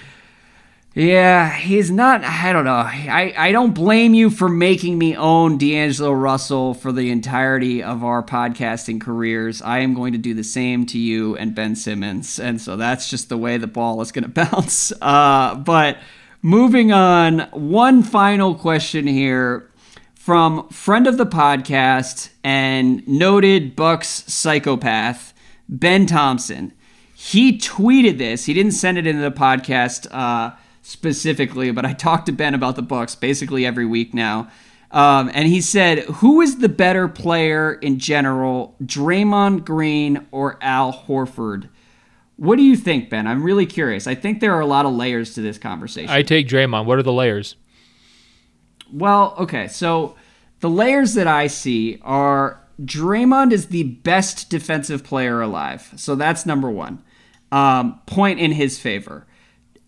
Yeah, he's not. I don't know. I, I don't blame you for making me own D'Angelo Russell for the entirety of our podcasting careers. I am going to do the same to you and Ben Simmons. And so that's just the way the ball is going [laughs] to bounce. Uh, but moving on, one final question here from friend of the podcast and noted Bucks psychopath, Ben Thompson he tweeted this. He didn't send it into the podcast uh, specifically, but I talked to Ben about the Bucks basically every week now. Um, and he said, "Who is the better player in general, Draymond Green or Al Horford?" What do you think, Ben? I'm really curious. I think there are a lot of layers to this conversation. I take Draymond. What are the layers? Well, okay, so the layers that I see are Draymond is the best defensive player alive. So that's number one. Um, point in his favor.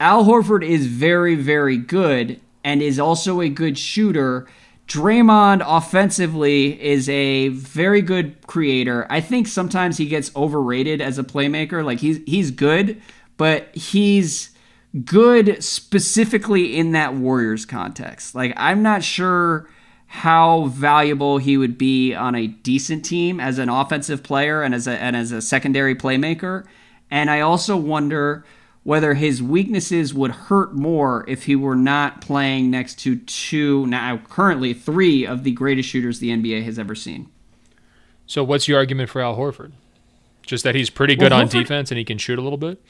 Al Horford is very, very good and is also a good shooter. Draymond offensively is a very good creator. I think sometimes he gets overrated as a playmaker. Like he's he's good, but he's good specifically in that Warriors context. Like I'm not sure how valuable he would be on a decent team as an offensive player and as a and as a secondary playmaker. And I also wonder whether his weaknesses would hurt more if he were not playing next to two now currently three of the greatest shooters the NBA has ever seen. So, what's your argument for Al Horford? Just that he's pretty good Well, on Horford- defense and he can shoot a little bit.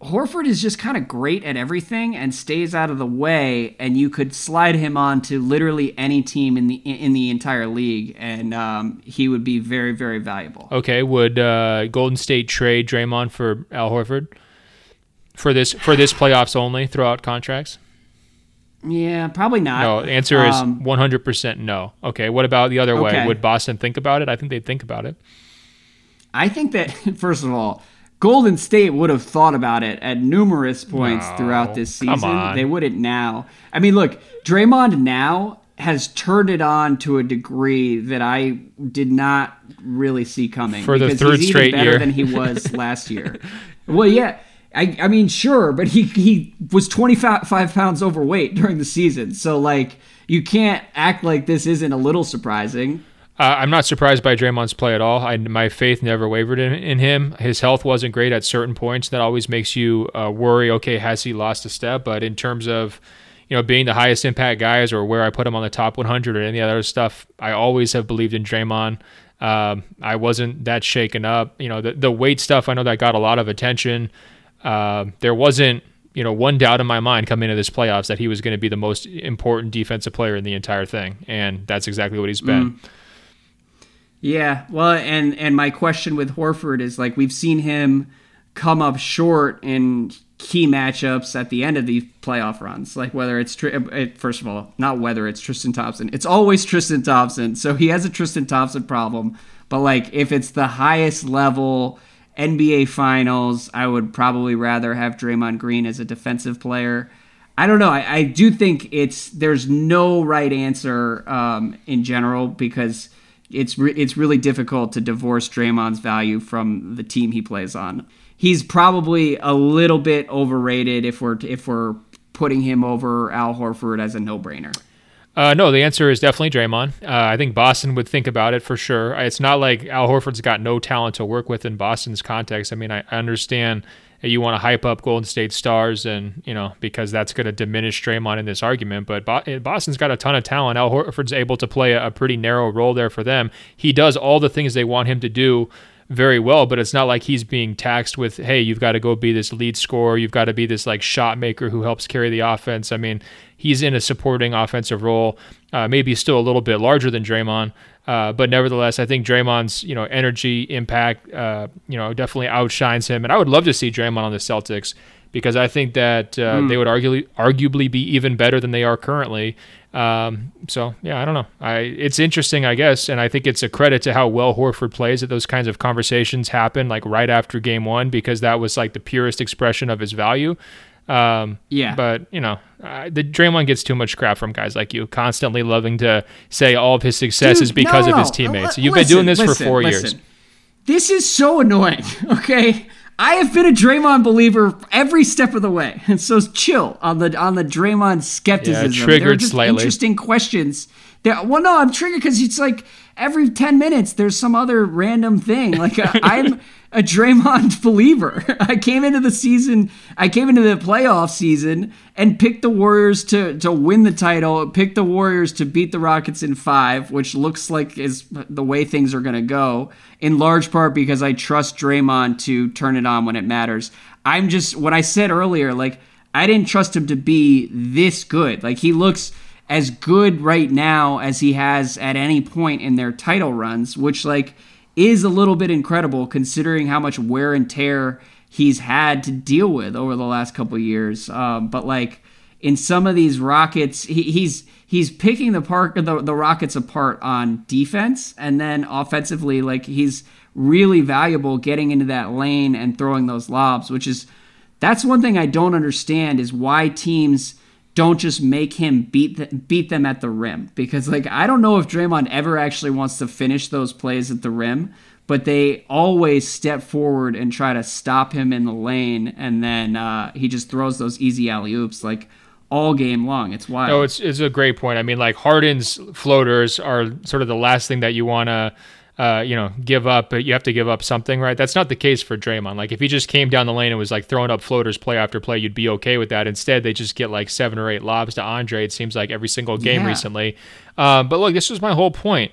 Horford is just kind of great at everything and stays out of the way, and you could slide him on to literally any team in the in the entire league, and um, he would be very very valuable. Okay, would uh, Golden State trade Draymond for Al Horford for this for this playoffs only throughout contracts? Yeah, probably not. No, the answer is Um, 100% no. Okay, what about the other way? Would Boston think about it? I think they'd think about it. I think that [laughs] first of all, Golden State would have thought about it at numerous points No, throughout this season. on. They wouldn't now. I mean, look, Draymond now has turned it on to a degree that I did not really see coming. For the because third he's even straight better year. than he was [laughs] last year. Well, yeah. I, I mean, sure, but he, he was 25 pounds overweight during the season. So, like, you can't act like this isn't a little surprising. Uh, I'm not surprised by Draymond's play at all. I, my faith never wavered in, in him. His health wasn't great at certain points. That always makes you uh, worry. Okay, has he lost a step? But in terms of you know being the highest impact guys or where I put him on the top 100 or any other stuff, I always have believed in Draymond. Um, I wasn't that shaken up. You know the the weight stuff. I know that got a lot of attention. Uh, there wasn't you know one doubt in my mind coming into this playoffs that he was going to be the most important defensive player in the entire thing, and that's exactly what he's been. Yeah, well, and and my question with Horford is like we've seen him come up short in key matchups at the end of these playoff runs. Like whether it's first of all, not whether it's Tristan Thompson. It's always Tristan Thompson. So he has a Tristan Thompson problem. But like if it's the highest level NBA Finals, I would probably rather have Draymond Green as a defensive player. I don't know. I, I do think it's there's no right answer um, in general because it's re- it's really difficult to divorce Draymond's value from the team he plays on. He's probably a little bit overrated if we're if we're putting him over Al Horford as a no brainer. Uh, no, the answer is definitely Draymond. Uh, I think Boston would think about it for sure. It's not like Al Horford's got no talent to work with in Boston's context. I mean, I understand you want to hype up Golden State stars, and you know because that's going to diminish Draymond in this argument. But Boston's got a ton of talent. Al Horford's able to play a pretty narrow role there for them. He does all the things they want him to do very well, but it's not like he's being taxed with, hey, you've got to go be this lead scorer, you've got to be this like shot maker who helps carry the offense. I mean, he's in a supporting offensive role, uh, maybe still a little bit larger than Draymond, uh, but nevertheless, I think Draymond's you know energy impact, uh, you know, definitely outshines him, and I would love to see Draymond on the Celtics because I think that mm. they would arguably arguably be even better than they are currently. Um, so yeah, I don't know. I it's interesting, I guess, and I think it's a credit to how well Horford plays that those kinds of conversations happen like right after game one because that was like the purest expression of his value. Um, yeah. But you know, uh, the Draymond gets too much crap from guys like you, constantly loving to say all of his success Dude, is because no, no, of his teammates. L- You've listen, been doing this listen, for four listen. years. This is so annoying. [laughs] Okay, I have been a Draymond believer every step of the way, [laughs] and so chill on the on the Draymond skepticism. Yeah, triggered just slightly. Interesting questions. There, well, no, I'm triggered because it's like every ten minutes there's some other random thing. Like [laughs] I'm a Draymond [laughs] believer. I came into the season, I came into the playoff season and picked the Warriors to to win the title, picked the Warriors to beat the Rockets in 5, which looks like is the way things are going to go, in large part because I trust Draymond to turn it on when it matters. I'm just what I said earlier, like I didn't trust him to be this good. Like he looks as good right now as he has at any point in their title runs, which like is a little bit incredible considering how much wear and tear he's had to deal with over the last couple years. Um, but like in some of these Rockets, he, he's he's picking the park the, the Rockets apart on defense, and then offensively, like he's really valuable getting into that lane and throwing those lobs, which is that's one thing I don't understand is why teams don't just make him beat the, beat them at the rim because like I don't know if Draymond ever actually wants to finish those plays at the rim, but they always step forward and try to stop him in the lane, and then uh, he just throws those easy alley oops like all game long. It's wild. No, it's it's a great point. I mean, like Harden's floaters are sort of the last thing that you want to uh, you know, give up, but you have to give up something, right? That's not the case for Draymond. Like if he just came down the lane and was like throwing up floaters play after play, you'd be okay with that. Instead, they just get like seven or eight lobs to Andre. It seems like every single game yeah. recently. Um, but look, this was my whole point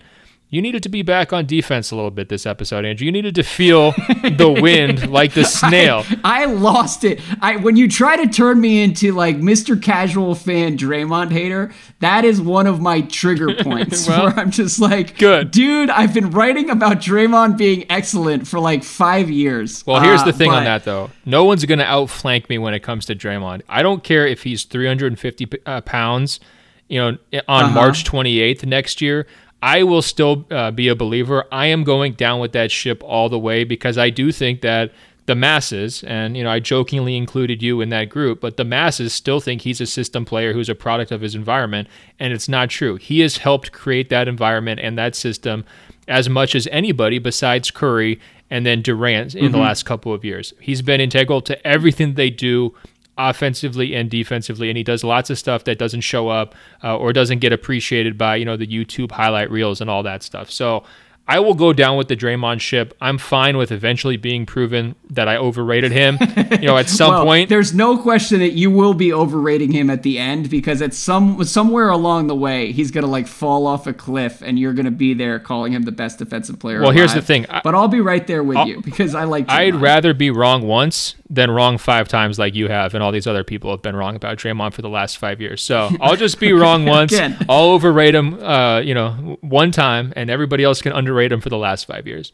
you needed to be back on defense a little bit this episode, Andrew. You needed to feel the [laughs] wind like the snail. I, I, lost it. I when you try to turn me into like Mr. Casual fan Draymond hater, that is one of my trigger [laughs] points well, where I'm just like, good dude. I've been writing about Draymond being excellent for like five years. Well, here's uh, the thing but, on that though. No one's gonna outflank me when it comes to Draymond. I don't care if he's 350 uh, pounds. You know, on uh-huh. March 28th next year, I will still uh, be a believer. I am going down with that ship all the way because I do think that the masses, and you know, I jokingly included you in that group, but the masses still think he's a system player who's a product of his environment, and it's not true. He has helped create that environment and that system as much as anybody besides Curry and then Durant in mm-hmm. the last couple of years. He's been integral to everything they do offensively and defensively, and he does lots of stuff that doesn't show up uh, or doesn't get appreciated by you know the YouTube highlight reels and all that stuff. So I will go down with the Draymond ship. I'm fine with eventually being proven that I overrated him. [laughs] You know, at some well, point. There's no question that you will be overrating him at the end because at some somewhere along the way he's gonna like fall off a cliff and you're gonna be there calling him the best defensive player. Well, alive. here's the thing. I, but I'll be right there with I'll, you because I like. Draymond. I'd rather be wrong once than wrong five times like you have and all these other people have been wrong about Draymond for the last five years. So [laughs] I'll just be wrong once. I'll overrate him, uh, you know, one time, and everybody else can underrate him for the last five years.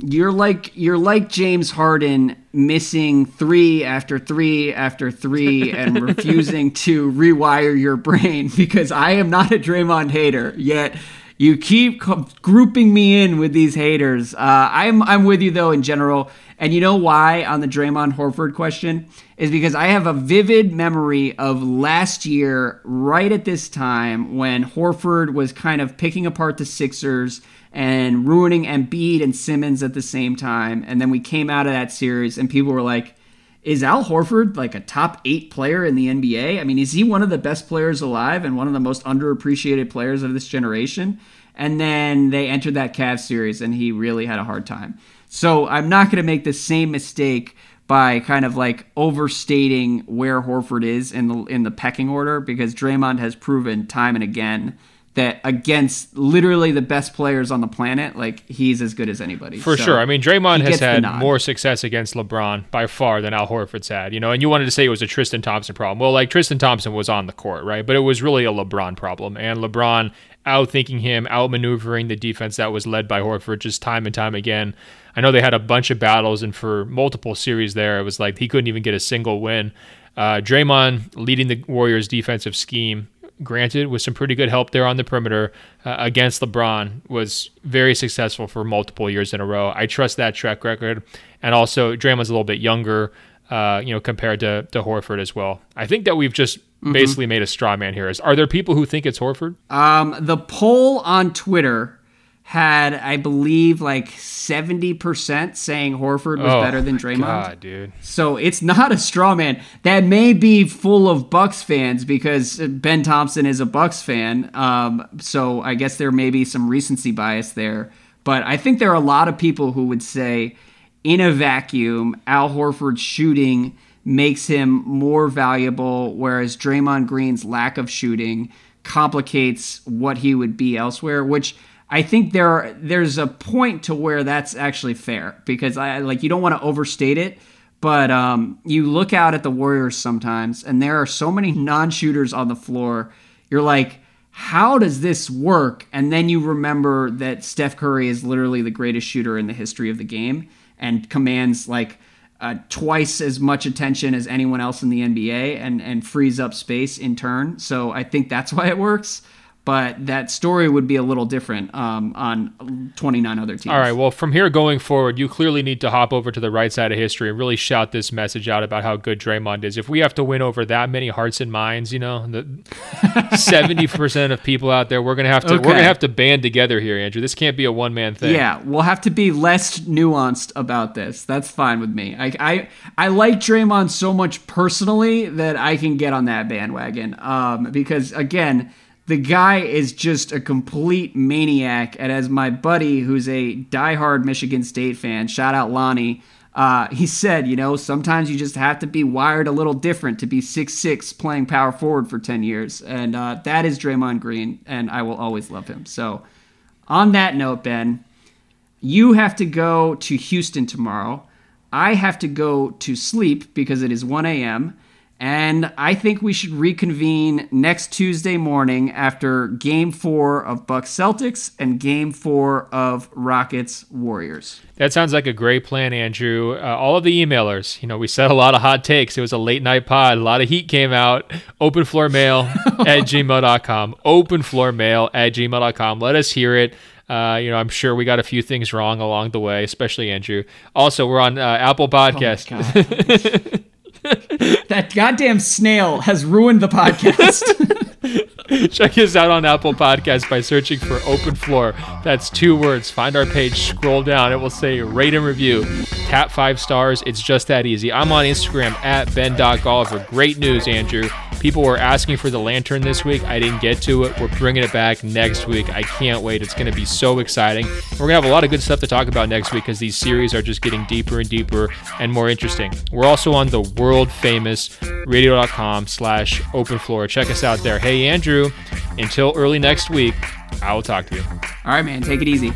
You're like you're like James Harden missing three after three after three [laughs] and refusing to rewire your brain because I am not a Draymond hater yet You keep grouping me in with these haters. Uh, I'm I'm with you though in general. And you know why on the Draymond Horford question is because I have a vivid memory of last year, right at this time, when Horford was kind of picking apart the Sixers and ruining Embiid and Simmons at the same time. And then we came out of that series, and people were like, is Al Horford like a top eight player in the NBA? I mean, is he one of the best players alive and one of the most underappreciated players of this generation? And then they entered that Cavs series and he really had a hard time. So I'm not going to make the same mistake by kind of like overstating where Horford is in the in the pecking order because Draymond has proven time and again that against literally the best players on the planet, like he's as good as anybody. For so sure. I mean, Draymond has had more success against LeBron by far than Al Horford's had. You know, and you wanted to say it was a Tristan Thompson problem. Well, like Tristan Thompson was on the court, right? But it was really a LeBron problem, and LeBron outthinking him, outmaneuvering the defense that was led by Horford just time and time again. I know they had a bunch of battles, and for multiple series there, it was like he couldn't even get a single win. Uh, Draymond leading the Warriors' defensive scheme granted, with some pretty good help there on the perimeter uh, against LeBron, was very successful for multiple years in a row. I trust that track record. And also, Draymond's a little bit younger, uh, you know, compared to, to Horford as well. I think that we've just mm-hmm. basically made a straw man here. Is are there people who think it's Horford? Um, the poll on Twitter had, I believe, like 70% saying Horford was oh, better than Draymond. God, dude. So it's [laughs] not a straw man. That may be full of Bucks fans because Ben Thompson is a Bucks fan. Um, so I guess there may be some recency bias there. But I think there are a lot of people who would say, in a vacuum, Al Horford's shooting makes him more valuable, whereas Draymond Green's lack of shooting complicates what he would be elsewhere, which – I think there there's a point to where that's actually fair because I like you don't want to overstate it, but um, you look out at the Warriors sometimes and there are so many non-shooters on the floor. You're like, how does this work? And then you remember that Steph Curry is literally the greatest shooter in the history of the game and commands like uh, twice as much attention as anyone else in the NBA and and frees up space in turn. So I think that's [laughs] why it works but that story would be a little different um, on 29 other teams. All right. Well, from here going forward, you clearly need to hop over to the right side of history and really shout this message out about how good Draymond is. If we have to win over that many hearts and minds, you know, the [laughs] 70% of people out there, we're gonna have to okay. we're gonna have to band together here, Andrew. This can't be a one man thing. Yeah, we'll have to be less nuanced about this. That's fine with me. I I, I like Draymond so much personally that I can get on that bandwagon. Um, because again the guy is just a complete maniac. And as my buddy, who's a diehard Michigan State fan, shout out Lonnie, uh, he said, you know, sometimes you just have to be wired a little different to be six six playing power forward for 10 years. And uh, that is Draymond Green, and I will always love him. So, on that note, Ben, you have to go to Houston tomorrow. I have to go to sleep because it is 1 a.m. And I think we should reconvene next Tuesday morning after game four of Bucks Celtics and game four of Rockets Warriors. That sounds like a great plan, Andrew. Uh, all of the emailers, you know, we said a lot of hot takes. It was a late night pod. A lot of heat came out. Open floor mail [laughs] at gmail.com. Open floor mail at gmail.com. Let us hear it. Uh, you know, I'm sure we got a few things wrong along the way, especially Andrew. Also, we're on uh, Apple Podcast. Oh [laughs] [laughs] that goddamn snail has ruined the podcast. [laughs] [laughs] Check us out on Apple Podcasts by searching for Open Floor. That's two words. Find our page, scroll down. It will say rate and review. Tap five stars. It's just that easy. I'm on Instagram at Ben.Golliver. Great news, Andrew. People were asking for the lantern this week. I didn't get to it. We're bringing it back next week. I can't wait. It's going to be so exciting. We're going to have a lot of good stuff to talk about next week because these series are just getting deeper and deeper and more interesting. We're also on the world famous radio.com slash open floor. Check us out there. Hey, Andrew, until early next week, I will talk to you. All right, man. Take it easy.